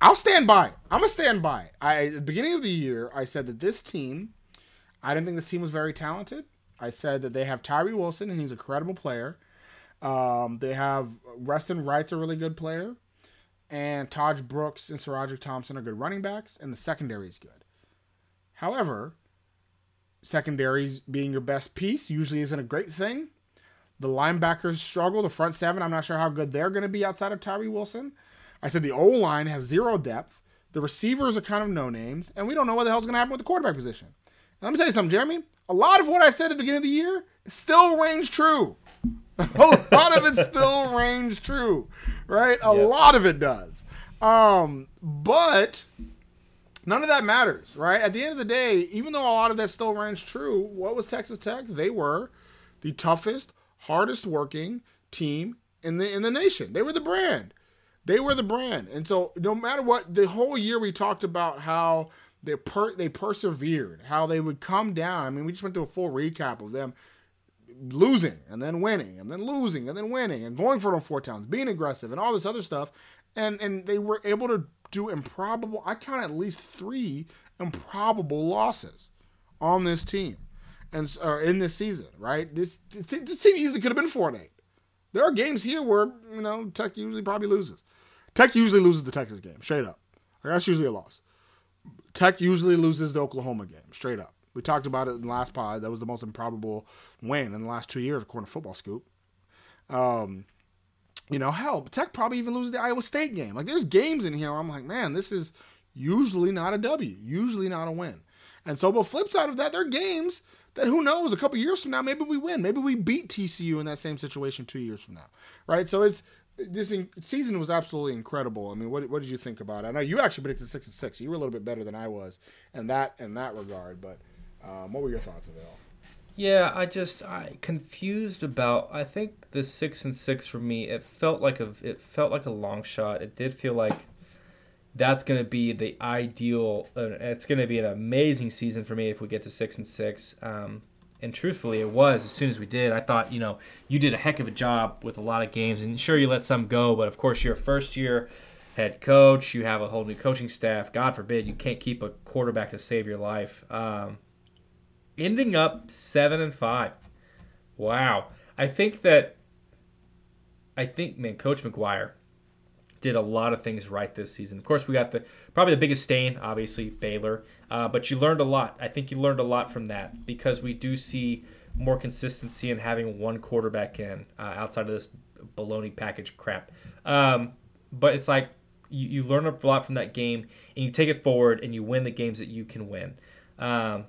Speaker 4: I'll stand by. it. I'm gonna stand by. it. I at the beginning of the year, I said that this team, I didn't think this team was very talented. I said that they have Tyree Wilson and he's a credible player. Um, they have Weston Wright's a really good player, and Taj Brooks and SaRodorick Thompson are good running backs, and the secondary is good. However, secondaries being your best piece usually isn't a great thing. The linebackers struggle. The front seven, I'm not sure how good they're going to be outside of Tyree Wilson. I said the O line has zero depth. The receivers are kind of no names, and we don't know what the hell's going to happen with the quarterback position. Let me tell you something, Jeremy. A lot of what I said at the beginning of the year still rings true. a lot of it still rings true, right? A
Speaker 5: Yep.
Speaker 4: lot of it does. Um, but none of that matters, right? At the end of the day, even though a lot of that still rings true, what was Texas Tech? They were the toughest, hardest working team in the in the nation. They were the brand. They were the brand. And so no matter what, the whole year we talked about how they per they persevered, how they would come down. I mean, we just went through a full recap of them losing and then winning and then losing and then winning and going for it on four towns, being aggressive and all this other stuff. And and they were able to do improbable. I count at least three improbable losses on this team and or in this season. Right, this this team easily could have been four and eight. There are games here where you know Tech usually probably loses. Tech usually loses the Texas game, straight up. That's usually a loss. Tech usually loses the Oklahoma game, straight up. We talked about it in the last pod. That was the most improbable win in the last two years, according to Football Scoop. Um, you know, hell, Tech probably even loses the Iowa State game. Like, there's games in here I'm like, man, this is usually not a W, usually not a win. And so, but flip side of that, there are games that who knows, a couple years from now, maybe we win. Maybe we beat TCU in that same situation two years from now, right? So it's this in, season was absolutely incredible. I mean, what, what did you think about it? I know you actually predicted six and six. You were a little bit better than I was in that in that regard. But um, what were your thoughts of it all?
Speaker 5: Yeah, I just I confused about. I think the six and six for me, it felt like a it felt like a long shot. It did feel like that's going to be the ideal. Uh, it's going to be an amazing season for me if we get to six and six. Um, and truthfully, it was as soon as we did. I thought, you know, you did a heck of a job with a lot of games, and sure you let some go, but of course you're a first year head coach. You have a whole new coaching staff. God forbid you can't keep a quarterback to save your life. Um, ending up seven and five. Wow. I think that I think man, Coach McGuire did a lot of things right this season. Of course, we got the probably the biggest stain, obviously Baylor, uh, but you learned a lot. I think you learned a lot from that because we do see more consistency in having one quarterback in uh, outside of this baloney package crap. Um, but it's like you, you learn a lot from that game and you take it forward and you win the games that you can win. Um,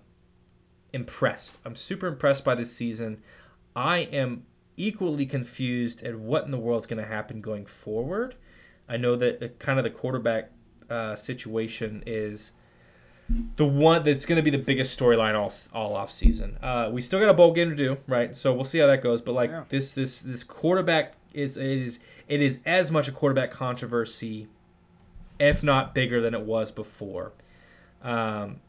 Speaker 5: impressed. I'm super impressed by this season. I am equally confused at what in the world's going to happen going forward. I know that the, kind of the quarterback uh, situation is the one that's going to be the biggest storyline all all off season. Uh, we still got a bowl game to do, right? So we'll see how that goes. But like
Speaker 4: Yeah.
Speaker 5: this this this quarterback is it is it is as much a quarterback controversy, if not bigger than it was before. Um,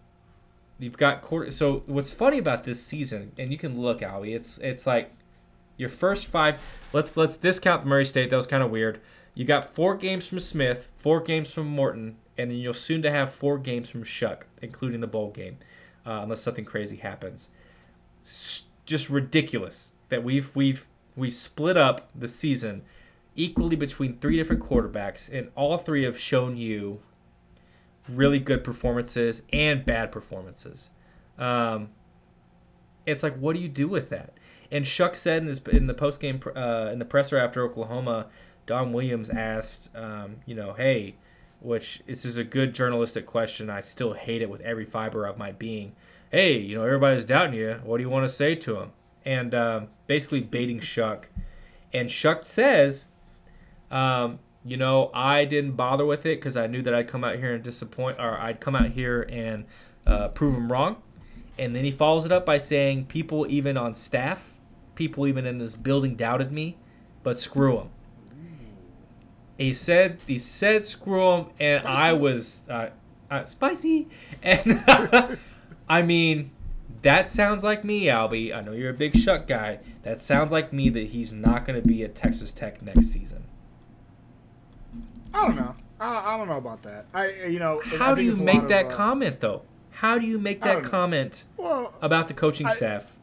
Speaker 5: you've got quarter. So what's funny about this season, and you can look, Albie, it's it's like your first five. Let's let's discount Murray State. That was kind of weird. You got four games from Smith, four games from Morton, and then you'll soon to have four games from Shough, including the bowl game, uh, unless something crazy happens. S- just ridiculous that we've we've we split up the season equally between three different quarterbacks, and all three have shown you really good performances and bad performances. Um, it's like, what do you do with that? And Shough said in this in the post game uh, in the presser after Oklahoma, Don Williams asked, um, you know, hey, which this is a good journalistic question. I still hate it with every fiber of my being. Hey, you know, everybody's doubting you. What do you want to say to him? And um, basically baiting Shough. And Shough says, um, you know, I didn't bother with it because I knew that I'd come out here and disappoint, or I'd come out here and uh, prove him wrong. And then he follows it up by saying, people even on staff, people even in this building doubted me, but screw them. He said, he said, screw him, and I was uh, uh, spicy. And I mean, that sounds like me, Albie. I know you're a big shut guy. That sounds like me that he's not going to be at Texas Tech next season.
Speaker 4: I don't know. I, I don't know about that. I you know.
Speaker 5: How do you make
Speaker 4: lot of,
Speaker 5: that
Speaker 4: uh,
Speaker 5: comment though? How do you make that comment
Speaker 4: Well,
Speaker 5: about the coaching
Speaker 4: I-
Speaker 5: staff?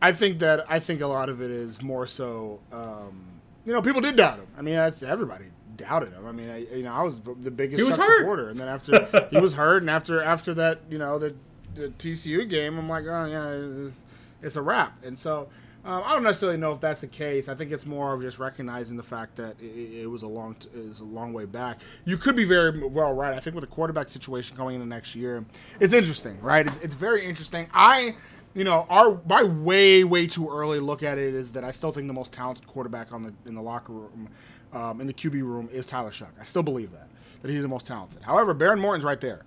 Speaker 4: I think that I think a lot of it is more so. Um, you know, people did doubt him. I mean, that's everybody doubted him. I mean, I, you know, I was the biggest
Speaker 5: He was
Speaker 4: Chuck
Speaker 5: hurt.
Speaker 4: supporter, and then after he was hurt, and after after that, you know, the the TCU game, I'm like, oh yeah, it's, it's a wrap. And so um, I don't necessarily know if that's the case. I think it's more of just recognizing the fact that it, it was a long t- was a long way back. You could be very well right. I think with the quarterback situation going into next year, it's interesting, right? It's, it's very interesting. I you know, our my way way too early look at it is that I still think the most talented quarterback on the in the locker room, um, in the QB room is Tyler Shough. I still believe that that he's the most talented. However, Behren Morton's right there.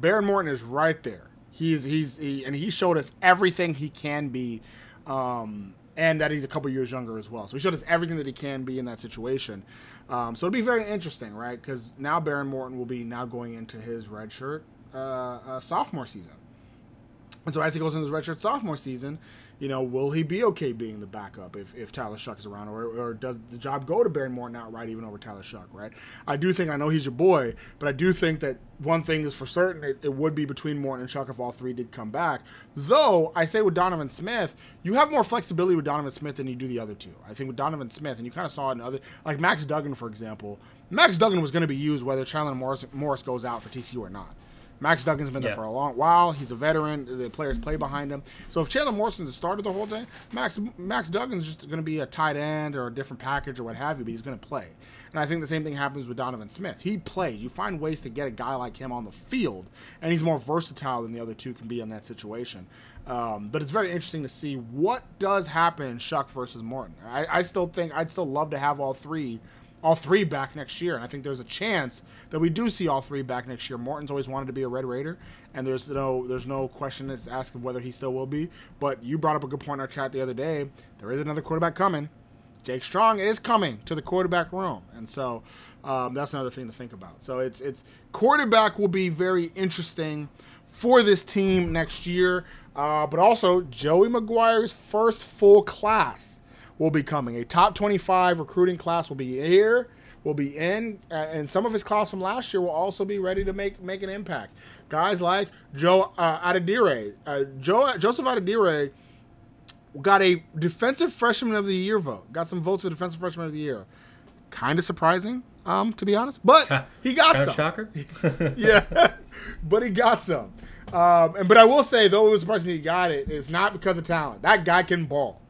Speaker 4: Behren Morton is right there. He's he's he, and he showed us everything he can be, um, and that he's a couple years younger as well. So he showed us everything that he can be in that situation. Um, so it'll be very interesting, right? Because now Behren Morton will be now going into his redshirt uh, uh, sophomore season. And so as he goes into his redshirt sophomore season, you know, will he be okay being the backup if, if Tyler Shough is around, or, or does the job go to Behren Morton outright, even over Tyler Shough, right? I do think I know he's your boy, but I do think that one thing is for certain it, it would be between Morton and Shough if all three did come back. Though I say with Donovan Smith, you have more flexibility with Donovan Smith than you do the other two. I think with Donovan Smith, and you kind of saw it in other, like Max Duggan, for example. Max Duggan was going to be used whether Chandler Morris, Morris goes out for TCU or not. Max Duggan's been there
Speaker 5: Yeah.
Speaker 4: for a long while. He's a veteran. The players play behind him. So if Chandler Morrison's the starter the whole day, Max Max Duggan's just going to be a tight end or a different package or what have you, but he's going to play. And I think the same thing happens with Donovan Smith. He plays. You find ways to get a guy like him on the field, and he's more versatile than the other two can be in that situation. Um, but it's very interesting to see what does happen Shough versus Morton. I, I still think I'd still love to have all three all three back next year. And I think there's a chance that we do see all three back next year. Morton's always wanted to be a Red Raider, and there's no there's no question that's asked of whether he still will be. But you brought up a good point in our chat the other day. There is another quarterback coming. Jake Strong is coming to the quarterback room, and so um, that's another thing to think about. So it's it's quarterback will be very interesting for this team next year, uh, but also Joey McGuire's first full class will be coming. A top 25 recruiting class will be here, will be in, and some of his class from last year will also be ready to make make an impact. Guys like Joe uh, Adedire, uh, Joe Joseph Adedire got a defensive freshman of the year vote. Got some votes for defensive freshman of the year. Kind of surprising, um, to be honest, but he got
Speaker 5: Kind
Speaker 4: some
Speaker 5: shocker.
Speaker 4: yeah, but he got some. Um, and but I will say though it was surprising he got it. It's not because of talent. That guy can ball,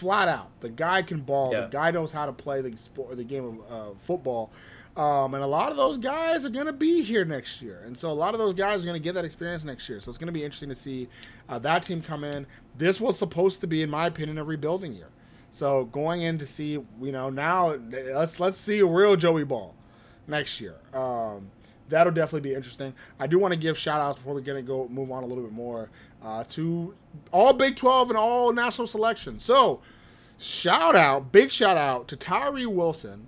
Speaker 4: flat out. The guy can ball.
Speaker 5: Yeah.
Speaker 4: The guy knows how to play the sport, the game of uh, football. Um, and a lot of those guys are going to be here next year, and so a lot of those guys are going to get that experience next year. So it's going to be interesting to see uh, that team come in. This was supposed to be, in my opinion, a rebuilding year. So going in to see, you know, now let's let's see a real Joey Ball next year. Um, that'll definitely be interesting. I do want to give shout outs before we get to go move on a little bit more uh, to all Big 12 and all national selections. So, shout out, big shout out to Tyree Wilson,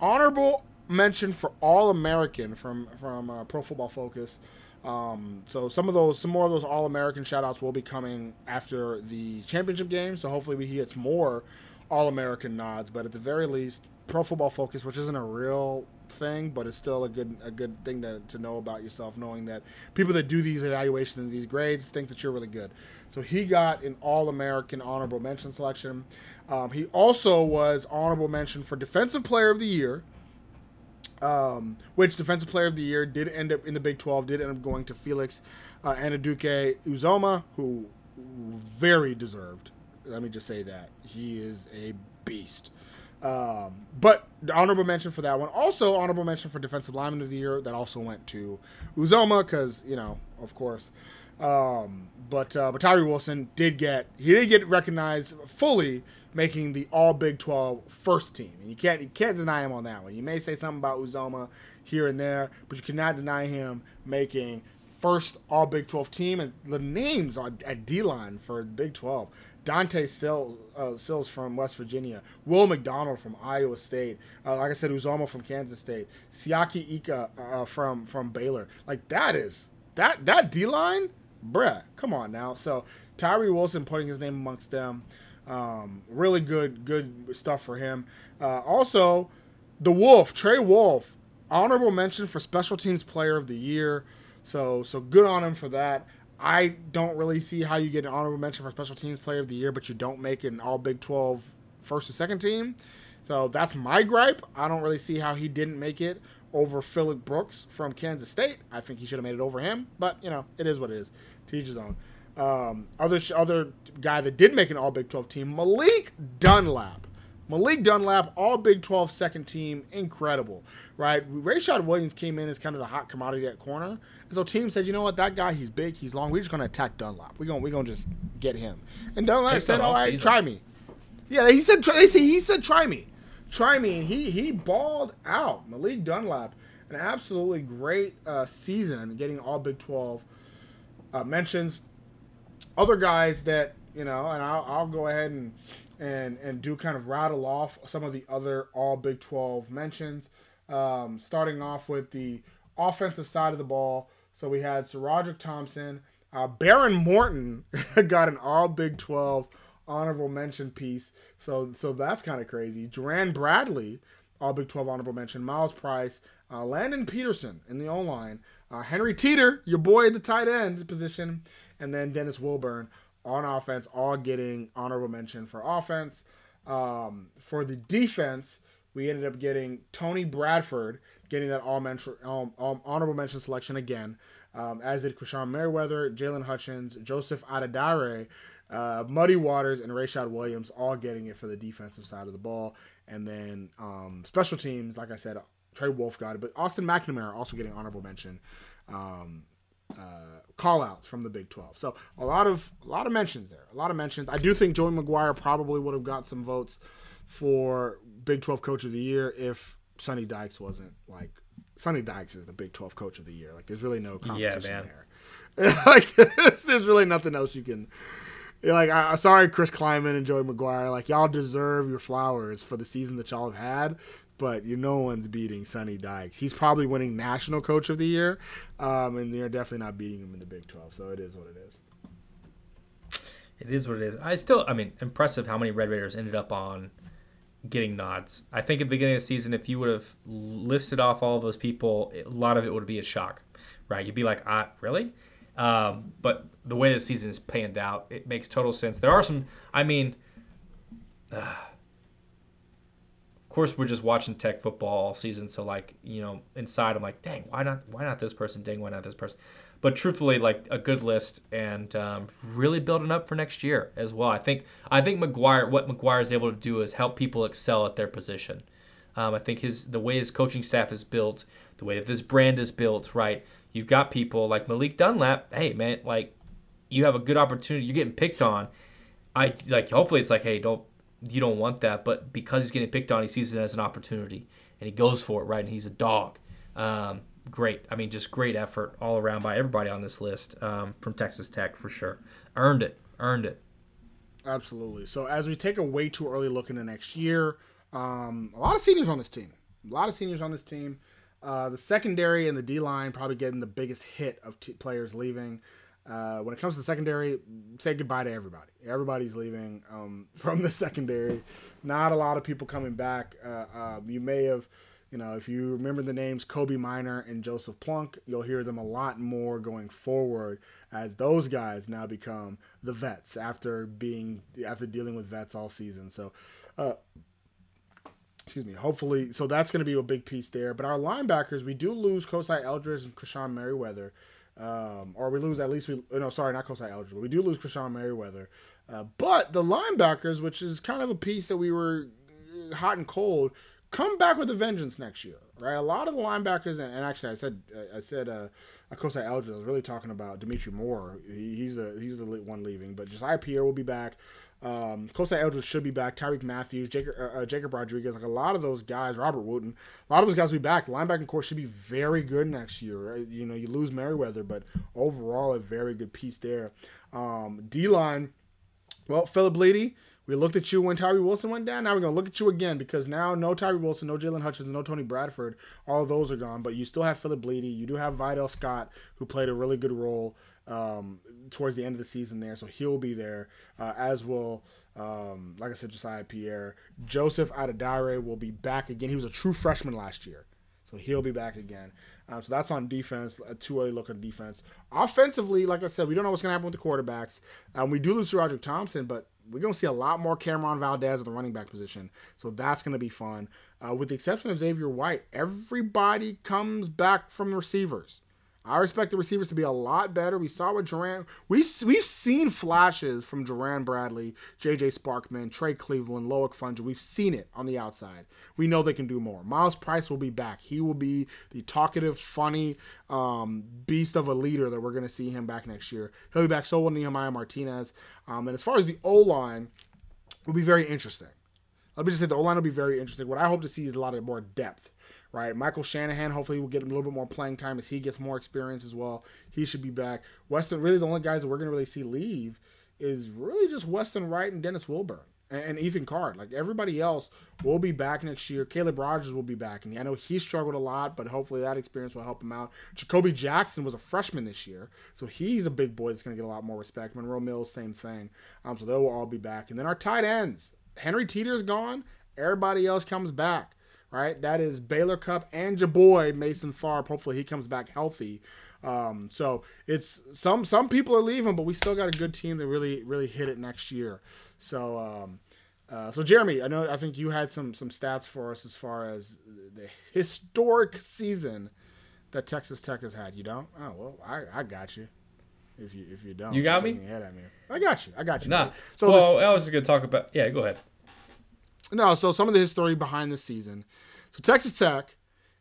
Speaker 4: honorable mention for All American from from uh, Pro Football Focus. Um, so some of those, some more of those All American shout outs will be coming after the championship game. So hopefully we get more All American nods. But at the very least, Pro Football Focus, which isn't a real thing, but it's still a good a good thing to, to know about yourself, knowing that people that do these evaluations and these grades think that you're really good. So he got an All American honorable mention selection. Um, he also was honorable mention for Defensive Player of the Year um, which Defensive Player of the Year did end up in the Big 12, did end up going to Felix uh, Anaduke Uzoma, who very deserved. Let me just say that. He is a beast. Um, but honorable mention for that one. Also, honorable mention for Defensive Lineman of the Year. That also went to Uzomah because, you know, of course. Um, but uh, but Tyree Wilson did get he did get recognized fully making the All Big 12 first team, and you can't you can't deny him on that one. You may say something about Uzomah here and there, but you cannot deny him making first All Big 12 team. And the names on at D line for Big 12: Dante Stills, uh, Stills from West Virginia, Will McDonald from Iowa State, uh, like I said, Uzomah from Kansas State, Siaki Ika uh, from from Baylor. Like that is that that D line, bruh. Come on now. So Tyree Wilson putting his name amongst them. Um, really good, good stuff for him. Uh, also, the Wolff, Trey Wolff, honorable mention for Special Teams Player of the Year. So, so good on him for that. I don't really see how you get an honorable mention for Special Teams Player of the Year, but you don't make an All Big 12 first or second team. So that's my gripe. I don't really see how he didn't make it over Phillip Brooks from Kansas State. I think he should have made it over him, but you know, it is what it is. Teach his own. Um, other other guy that did make an All Big 12 team, Malik Dunlap. Malik Dunlap, All Big 12 second team, incredible, right? Rayshad Williams came in as kind of the hot commodity at corner, and so team said, you know what, that guy, he's big, he's long. We're just gonna attack Dunlap. We're gonna we're gonna just get him. And Dunlap
Speaker 5: Picked
Speaker 4: said, all right,
Speaker 5: season.
Speaker 4: try me. Yeah, he said try, he said try me, try me, and he he balled out. Malik Dunlap, an absolutely great uh, season, getting All Big 12 uh, mentions other guys that you know, and I'll, I'll go ahead and and and do kind of rattle off some of the other All Big Twelve mentions. Um, starting off with the offensive side of the ball, so we had SaRodorick Thompson, uh, Behren Morton got an All Big Twelve honorable mention piece. So so that's kind of crazy. Jerand Bradley, All Big Twelve honorable mention. Myles Price, uh, Landon Peterson in the O line, uh, Henry Teeter, your boy at the tight end position, and then Dennis Wilburn on offense, all getting honorable mention for offense. Um, for the defense, we ended up getting Tony Bradford getting that all, mention, um, um, honorable mention selection again, um, as did Krishon Merriweather, Jaylon Hutchings, Joseph Adedire, uh, Muddy Waters, and Rayshad Williams all getting it for the defensive side of the ball. And then um, special teams, like I said, Trey Wolff got it, but Austin McNamara also getting honorable mention. Um, uh, call outs from the Big 12. So a lot of a lot of mentions there. A lot of mentions. I do think Joey McGuire probably would have got some votes for Big 12 Coach of the Year if Sonny Dykes wasn't like Sonny Dykes is the Big 12 Coach of the Year. Like there's really no competition
Speaker 5: man.
Speaker 4: there. like there's, there's really nothing else you can. Like I, I'm sorry, Chris Klieman and Joey McGuire. Like y'all deserve your flowers for the season that y'all have had but you no one's beating Sonny Dykes. He's probably winning National Coach of the Year, um, and they're definitely not beating him in the Big 12. So it is what it is.
Speaker 5: It is what it is. I still, I mean, impressive how many Red Raiders ended up on getting nods. I think at the beginning of the season, if you would have listed off all those people, a lot of it would be a shock, right? You'd be like, ah, really? Um, but the way the season is panned out, it makes total sense. There are some, I mean, uh, of course, we're just watching tech football all season. So, like, you know, inside, I'm like, dang, why not? Why not this person? Dang, why not this person? But truthfully, like a good list and um, really building up for next year as well. I think I think McGuire, what McGuire is able to do is help people excel at their position. Um, I think his the way his coaching staff is built, the way that this brand is built, right? You've got people like Malik Dunlap. Hey, man, like you have a good opportunity. You're getting picked on. I like. Hopefully, it's like, hey, don't you don't want that, but because he's getting picked on, he sees it as an opportunity and he goes for it, right? And he's a dog. Um, great. I mean, just great effort all around by everybody on this list um, from Texas Tech for sure. Earned it. Earned it.
Speaker 4: Absolutely. So as we take a way too early look into next year, um, a lot of seniors on this team. A lot of seniors on this team. Uh, the secondary and the D line probably getting the biggest hit of t- players leaving. Uh, when it comes to the secondary, say goodbye to everybody. Everybody's leaving um, from the secondary. Not a lot of people coming back. Uh, uh, you may have, you know, if you remember the names Kobe Miner and Joseph Plunk, you'll hear them a lot more going forward as those guys now become the vets after being after dealing with vets all season. So. Uh, excuse me. Hopefully, so that's going to be a big piece there. But our linebackers, we do lose Kosai Eldridge and Krishon Merriweather, um, or we lose at least we no sorry not Kosai Eldridge, but we do lose Krishon Merriweather. Uh, but the linebackers, which is kind of a piece that we were hot and cold, come back with a vengeance next year, right? A lot of the linebackers, and, and actually, I said I said uh, Kosai Eldridge. I was really talking about Dimitri Moore. He, he's the he's the one leaving, but Josiah Pierre will be back. Um, Kosai Eldridge should be back. Tyreek Matthews, Jacob, uh, uh, Jacob Rodriguez, like a lot of those guys, Robert Wooten, a lot of those guys will be back. Linebacking core should be very good next year. Right? You know, you lose Merriweather, but overall, a very good piece there. Um, D line, well, Philip Blidi, we looked at you when Tyree Wilson went down. Now we're going to look at you again because now no Tyree Wilson, no Jaylon Hutchings, no Tony Bradford. All those are gone, but you still have Philip Blidi. You do have Vidal Scott, who played a really good role um, towards the end of the season there, so he'll be there, uh, as will, um, like I said, Josiah Pierre. Joseph Adedire will be back again. He was a true freshman last year, so he'll be back again. Um, so that's on defense. A too early look on defense. Offensively, like I said, we don't know what's going to happen with the quarterbacks. Um, we do lose to Roderick Thompson, but we're going to see a lot more Cameron Valdez at the running back position. So that's going to be fun. Uh, with the exception of Xavier White, everybody comes back from receivers. I expect the receivers to be a lot better. We saw what Jerand. We we've seen flashes from Jerand Bradley, J.J. Sparkman, Trey Cleveland, Loic Fouonji. We've seen it on the outside. We know they can do more. Myles Price will be back. He will be the talkative, funny um, beast of a leader that we're going to see him back next year. He'll be back. So will Nehemiah Martinez. Um, and as far as the O line, will be very interesting. Let me just say the O line will be very interesting. What I hope to see is a lot of more depth right? Michael Shanahan, hopefully, will get a little bit more playing time as he gets more experience as well. He should be back. Weston, really, the only guys that we're going to really see leave is really just Weston Wright and Dennis Wilburn and, Ethan Card. Like everybody else will be back next year. Caleb Rogers will be back. And I know he struggled a lot, but hopefully that experience will help him out. Jacoby Jackson was a freshman this year, so he's a big boy that's going to get a lot more respect. Monroe Mills, same thing. Um, so they will all be back. And then our tight ends. Henry Teeter's gone. Everybody else comes back right? That is Baylor Cupp and your boy Mason Tharp. Hopefully he comes back healthy. Um, so it's some some people are leaving, but we still got a good team that really really hit it next year. So um, uh, so Jeremy, I know I think you had some some stats for us as far as the historic season that Texas Tech has had. You don't? Oh well, I, I got you. If you if you don't,
Speaker 5: you got me.
Speaker 4: Head at me. I got you. I got you.
Speaker 5: Nah. So well, this, I was just going to talk about. Yeah, go ahead.
Speaker 4: No, so some of the history behind the season. So Texas Tech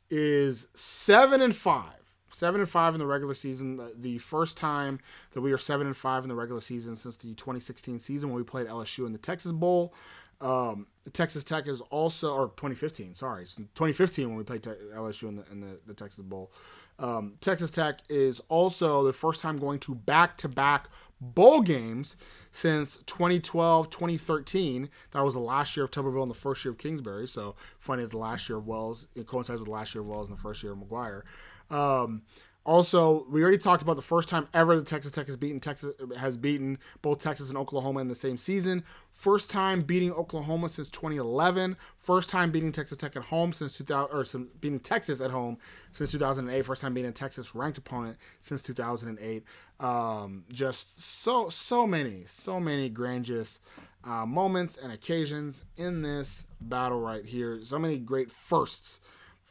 Speaker 4: is seven and five. Seven and five in the regular season. The first time that we are seven and five in the regular season since the 2016 season when we played LSU in the Texas Bowl. Um, Texas Tech is also, or 2015, sorry, it's 2015 when we played LSU in the, in the, the Texas Bowl. Um, Texas Tech is also the first time going to back to back bowl games since 2012, 2013. That was the last year of Tuberville and the first year of Kingsbury. So funny that the last year of Wells it coincides with the last year of Wells and the first year of McGuire. Um, also, we already talked about the first time ever that Texas Tech has beaten Texas has beaten both Texas and Oklahoma in the same season. First time beating Oklahoma since 2011. First time beating Texas Tech at home since 2000 or some, beating Texas at home since 2008. First time beating a Texas ranked opponent since 2008. Um, just so so many so many grandiose uh, moments and occasions in this battle right here. So many great firsts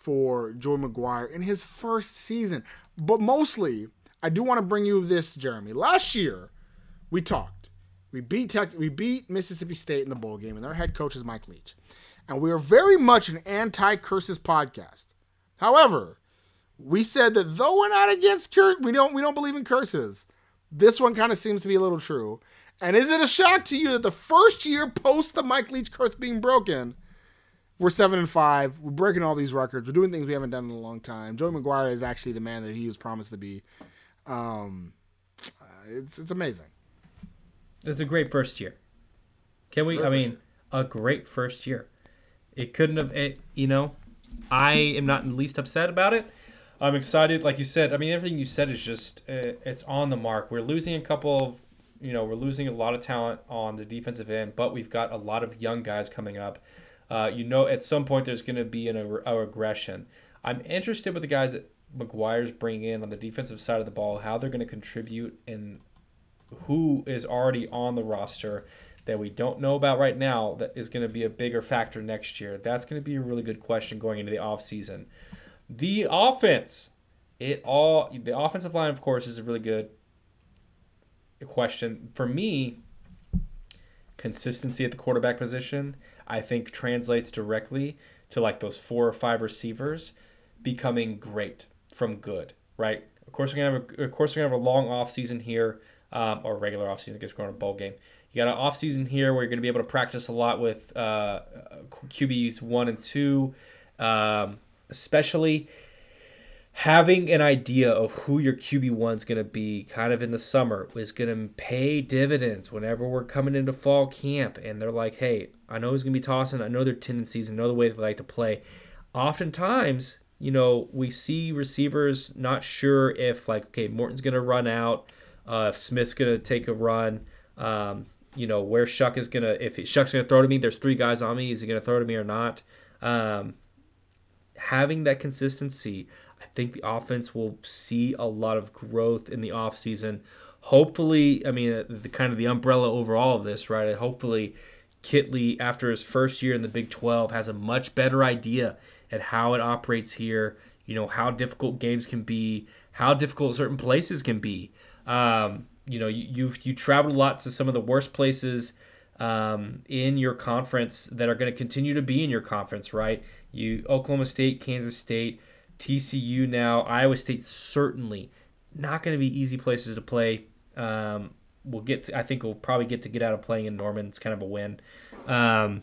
Speaker 4: for Joey McGuire in his first season. But mostly, I do want to bring you this, Jeremy. Last year, we talked. We beat Tech, we beat Mississippi State in the bowl game, and their head coach is Mike Leach. And we are very much an anti-curses podcast. However, we said that though we're not against curse, we don't we don't believe in curses. This one kind of seems to be a little true. And is it a shock to you that the first year post the Mike Leach curse being broken, we're seven and five. We're breaking all these records. We're doing things we haven't done in a long time. Joey McGuire is actually the man that he was promised to be. Um, uh, it's it's amazing.
Speaker 5: It's a great first year. Can we? Great I mean, a great first year. It couldn't have. It, you know, I am not in the least upset about it. I'm excited, like you said. I mean, everything you said is just uh, it's on the mark. We're losing a couple of, you know, we're losing a lot of talent on the defensive end, but we've got a lot of young guys coming up uh, you know, at some point there's going to be an, a, regression. I'm interested with the guys that McGuire's bringing in on the defensive side of the ball, how they're going to contribute, and who is already on the roster that we don't know about right now that is going to be a bigger factor next year. That's going to be a really good question going into the offseason. The offense, it all the offensive line, of course, is a really good question for me. Consistency at the quarterback position I think translates directly to like those four or five receivers becoming great from good, right? Of course, we're gonna have a, of course we're gonna have a long off season here, um, or regular off season. I guess we're going to a bowl game. You got an off season here where you're gonna be able to practice a lot with uh, QBs one and two, um, especially having an idea of who your QB1 is going to be kind of in the summer is going to pay dividends whenever we're coming into fall camp. And they're like, hey, I know he's going to be tossing. I know their tendencies. I know the way they like to play. Oftentimes, you know, we see receivers not sure if, like, okay, Morton's going to run out, uh, if Smith's going to take a run. Um, you know where Shough is gonna if Shough's gonna throw to me. There's three guys on me. Is he gonna throw to me or not? Um, having that consistency, think the offense will see a lot of growth in the offseason. hopefully, I mean, uh, the kind of the umbrella over all of this, right? Hopefully, Kittley, after his first year in the Big 12, has a much better idea at how it operates here. You know how difficult games can be, how difficult certain places can be. Um, you know, you, you've you traveled a lot to some of the worst places um, in your conference that are going to continue to be in your conference, right? You Oklahoma State, Kansas State, TCU now, Iowa State certainly not going to be easy places to play. Um, we'll get to, I think we'll probably get to get out of playing in Norman. It's kind of a win. Um,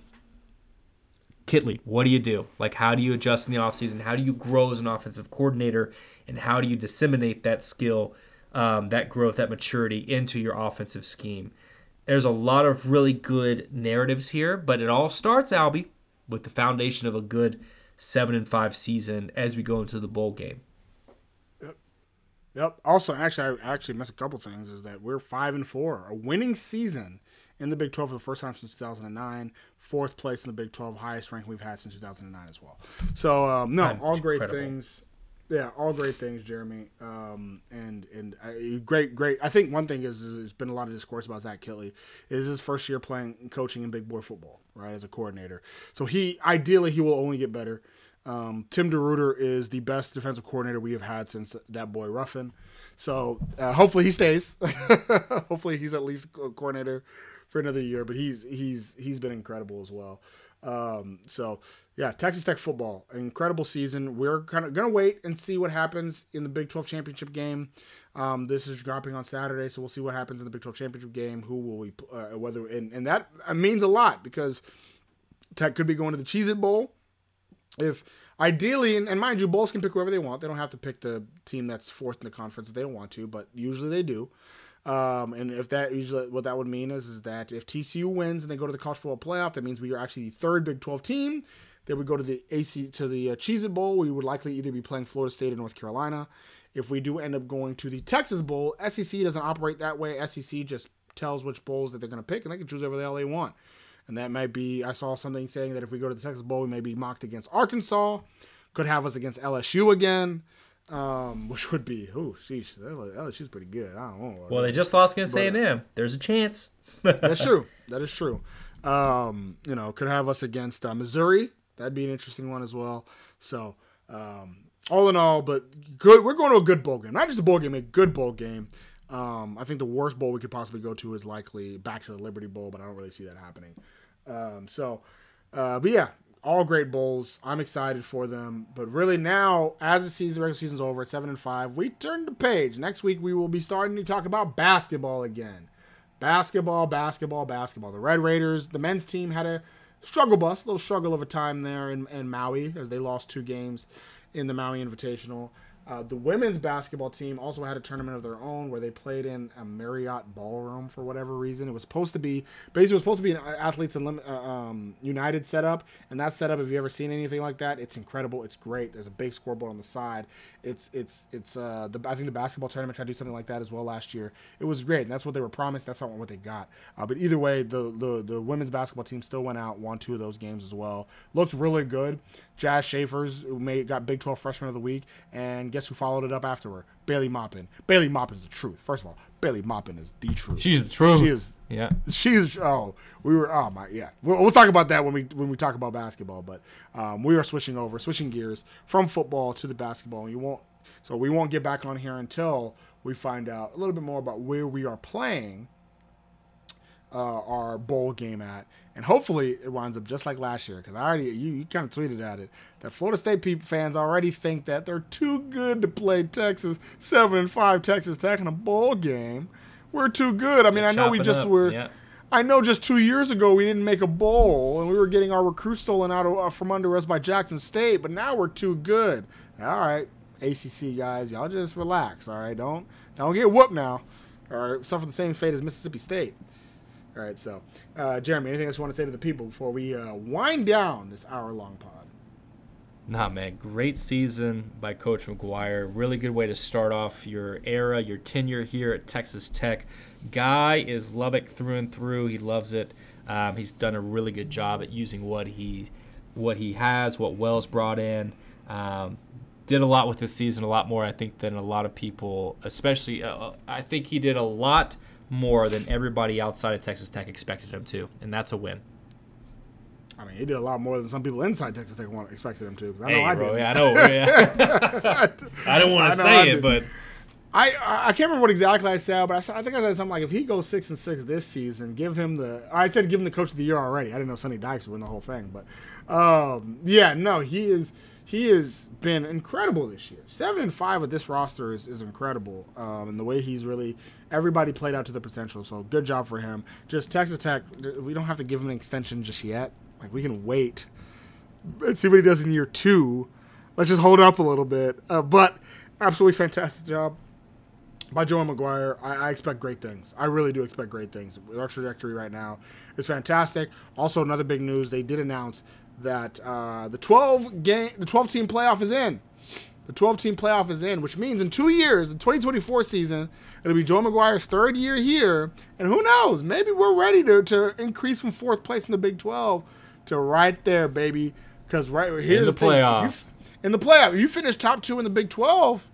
Speaker 5: Kittley, what do you do? Like, how do you adjust in the offseason? How do you grow as an offensive coordinator? And how do you disseminate that skill, um, that growth, that maturity into your offensive scheme? There's a lot of really good narratives here, but it all starts, Albie, with the foundation of a good seven and five season as we go into the bowl game.
Speaker 4: Yep. Yep. Also, actually, I actually missed a couple things. Is that we're five and four, a winning season in the Big 12 for the first time since 2009. Fourth place in the Big 12, highest rank we've had since 2009 as well. So, um, no, all great incredible. things. Yeah, all great things, Jeremy. Um, and and great, great. I think one thing is, there's been a lot of discourse about Zach Kittley. Is his first year playing coaching in big boy football, right, as a coordinator. So he ideally he will only get better. Um, Tim DeRuyter is the best defensive coordinator we have had since that boy Ruffin. So uh, hopefully he stays. hopefully he's at least a coordinator for another year. But he's he's he's been incredible as well. Um, so yeah, Texas Tech football, incredible season. We're kind of gonna wait and see what happens in the Big 12 championship game. Um, this is dropping on Saturday, so we'll see what happens in the Big 12 championship game. Who will we uh, whether and, and that means a lot because Tech could be going to the Cheez It Bowl if ideally, and, and mind you, bowls can pick whoever they want. They don't have to pick the team that's fourth in the conference if they don't want to, but usually they do. Um, and if that usually what that would mean is is that if TCU wins and they go to the college football playoff, that means we are actually the third Big 12 team. They would go to the AC to the uh, Cheez It Bowl. We would likely either be playing Florida State or North Carolina. If we do end up going to the Texas Bowl, SEC doesn't operate that way. SEC just tells which bowls that they're going to pick, and they can choose whatever the hell they want and that might be. I saw something saying that if we go to the Texas Bowl, we may be mocked against Arkansas, could have us against LSU again. Um, which would be, oh, sheesh, LSU's pretty good. I don't know.
Speaker 5: Well, they just lost against A and M. There's a chance.
Speaker 4: that's true. That is true. Um, you know, could have us against uh, Missouri. That'd be an interesting one as well. So, um, all in all, but good. We're going to a good bowl game. Not just a bowl game, a good bowl game. Um, I think the worst bowl we could possibly go to is likely back to the Liberty Bowl, but I don't really see that happening. Um, so, uh, but yeah, all great bowls. I'm excited for them. But really now, as the season, regular season's over at seven and five, we turn the page. Next week we will be starting to talk about basketball again. Basketball, basketball, basketball. The Red Raiders, the men's team had a struggle bus, a little struggle of a time there in, in Maui as they lost two games in the Maui Invitational. Uh, the women's basketball team also had a tournament of their own where they played in a Marriott ballroom for whatever reason. It was supposed to be basically was supposed to be an athletes uh, um, United setup, and that setup. If you ever seen anything like that, it's incredible. It's great. There's a big scoreboard on the side. It's it's it's uh, the I think the basketball tournament tried to do something like that as well last year. It was great, and that's what they were promised. That's not what they got. Uh, but either way, the, the the women's basketball team still went out, won two of those games as well. Looked really good. Jazz Schaefer's made got Big 12 Freshman of the Week, and guess who followed it up afterward? Bailey Maupin. Bailey Maupin is the truth. First of all, Bailey Maupin is the truth.
Speaker 5: She's the truth.
Speaker 4: She is.
Speaker 5: Yeah.
Speaker 4: She's. Oh, we were. Oh my. Yeah. We'll, we'll talk about that when we when we talk about basketball. But um, we are switching over, switching gears from football to the basketball. And you won't. So we won't get back on here until we find out a little bit more about where we are playing uh, our bowl game at, and hopefully it winds up just like last year. Because I already you, you kind of tweeted at it that Florida State people fans already think that they're too good to play Texas seven and five Texas Tech in a bowl game. We're too good. I mean, I know we just
Speaker 5: up.
Speaker 4: were.
Speaker 5: Yeah.
Speaker 4: I know just two years ago we didn't make a bowl and we were getting our recruits stolen out of, uh, from under us by Jackson State, but now we're too good. All right, ACC guys, y'all just relax. All right, don't don't get whooped now. All right, suffer the same fate as Mississippi State. All right, so uh, Jeremy, anything else you want to say to the people before we uh, wind down this hour-long pod?
Speaker 5: Nah, man, great season by Coach McGuire. Really good way to start off your era, your tenure here at Texas Tech. Guy is Lubbock through and through. He loves it. Um, he's done a really good job at using what he what he has, what Wells brought in. Um, did a lot with this season, a lot more I think than a lot of people, especially uh, I think he did a lot more than everybody outside of Texas Tech expected him to, and that's a win.
Speaker 4: I mean, he did a lot more than some people inside Texas Tech expected him to. I know
Speaker 5: Hey,
Speaker 4: I
Speaker 5: bro,
Speaker 4: did.
Speaker 5: yeah, I know. Yeah. I don't want to
Speaker 4: I
Speaker 5: say
Speaker 4: did.
Speaker 5: it, but
Speaker 4: I, I I can't remember what exactly I said, but I, said, I think I said something like, if he goes six and six this season, give him the. I said give him the coach of the year already. I didn't know Sonny Dykes would win the whole thing, but um, yeah, no, he is he has been incredible this year. Seven and five with this roster is, is incredible, um, and the way he's really everybody played out to the potential. So good job for him. Just Texas Tech, we don't have to give him an extension just yet. Like we can wait and see what he does in year two. Let's just hold up a little bit. Uh, but absolutely fantastic job by Joey McGuire. I, I expect great things. I really do expect great things. Our trajectory right now is fantastic. Also, another big news: they did announce that uh, the 12 game, the 12 team playoff is in. The 12 team playoff is in, which means in two years, the 2024 season, it'll be Joe McGuire's third year here. And who knows? Maybe we're ready to, to increase from fourth place in the Big 12 to right there, baby. Because right here's
Speaker 5: the
Speaker 4: thing.
Speaker 5: playoff.
Speaker 4: You in the playoff, you finish top two in the Big 12.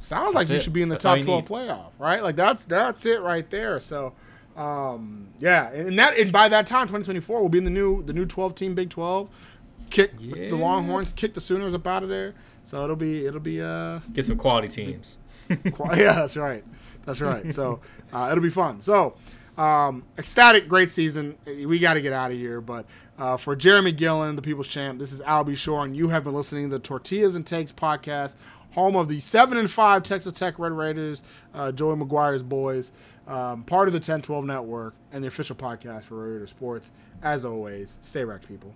Speaker 4: Sounds like
Speaker 5: That's
Speaker 4: you should be in the
Speaker 5: That's
Speaker 4: top 12
Speaker 5: need.
Speaker 4: playoff, right? Like that's that's it right there. So, um, yeah, and that and by that time, 2024 will be in the new the new 12 team Big 12. Kick the Longhorns, kick the Sooners up out of there. So it'll be it'll be uh
Speaker 5: get some quality teams.
Speaker 4: Yeah, that's right. That's right. So uh, it'll be fun. So um, ecstatic, great season. We got to get out of here. But uh, for Jeremy Gillen, the People's Champ, this is Albie Shore, and you have been listening to the Tortillas and Takes podcast, home of the seven and five Texas Tech Red Raiders, uh, Joey McGuire's boys, um, part of the 1012 network, and the official podcast for Raider Sports. As always, stay wrecked, people.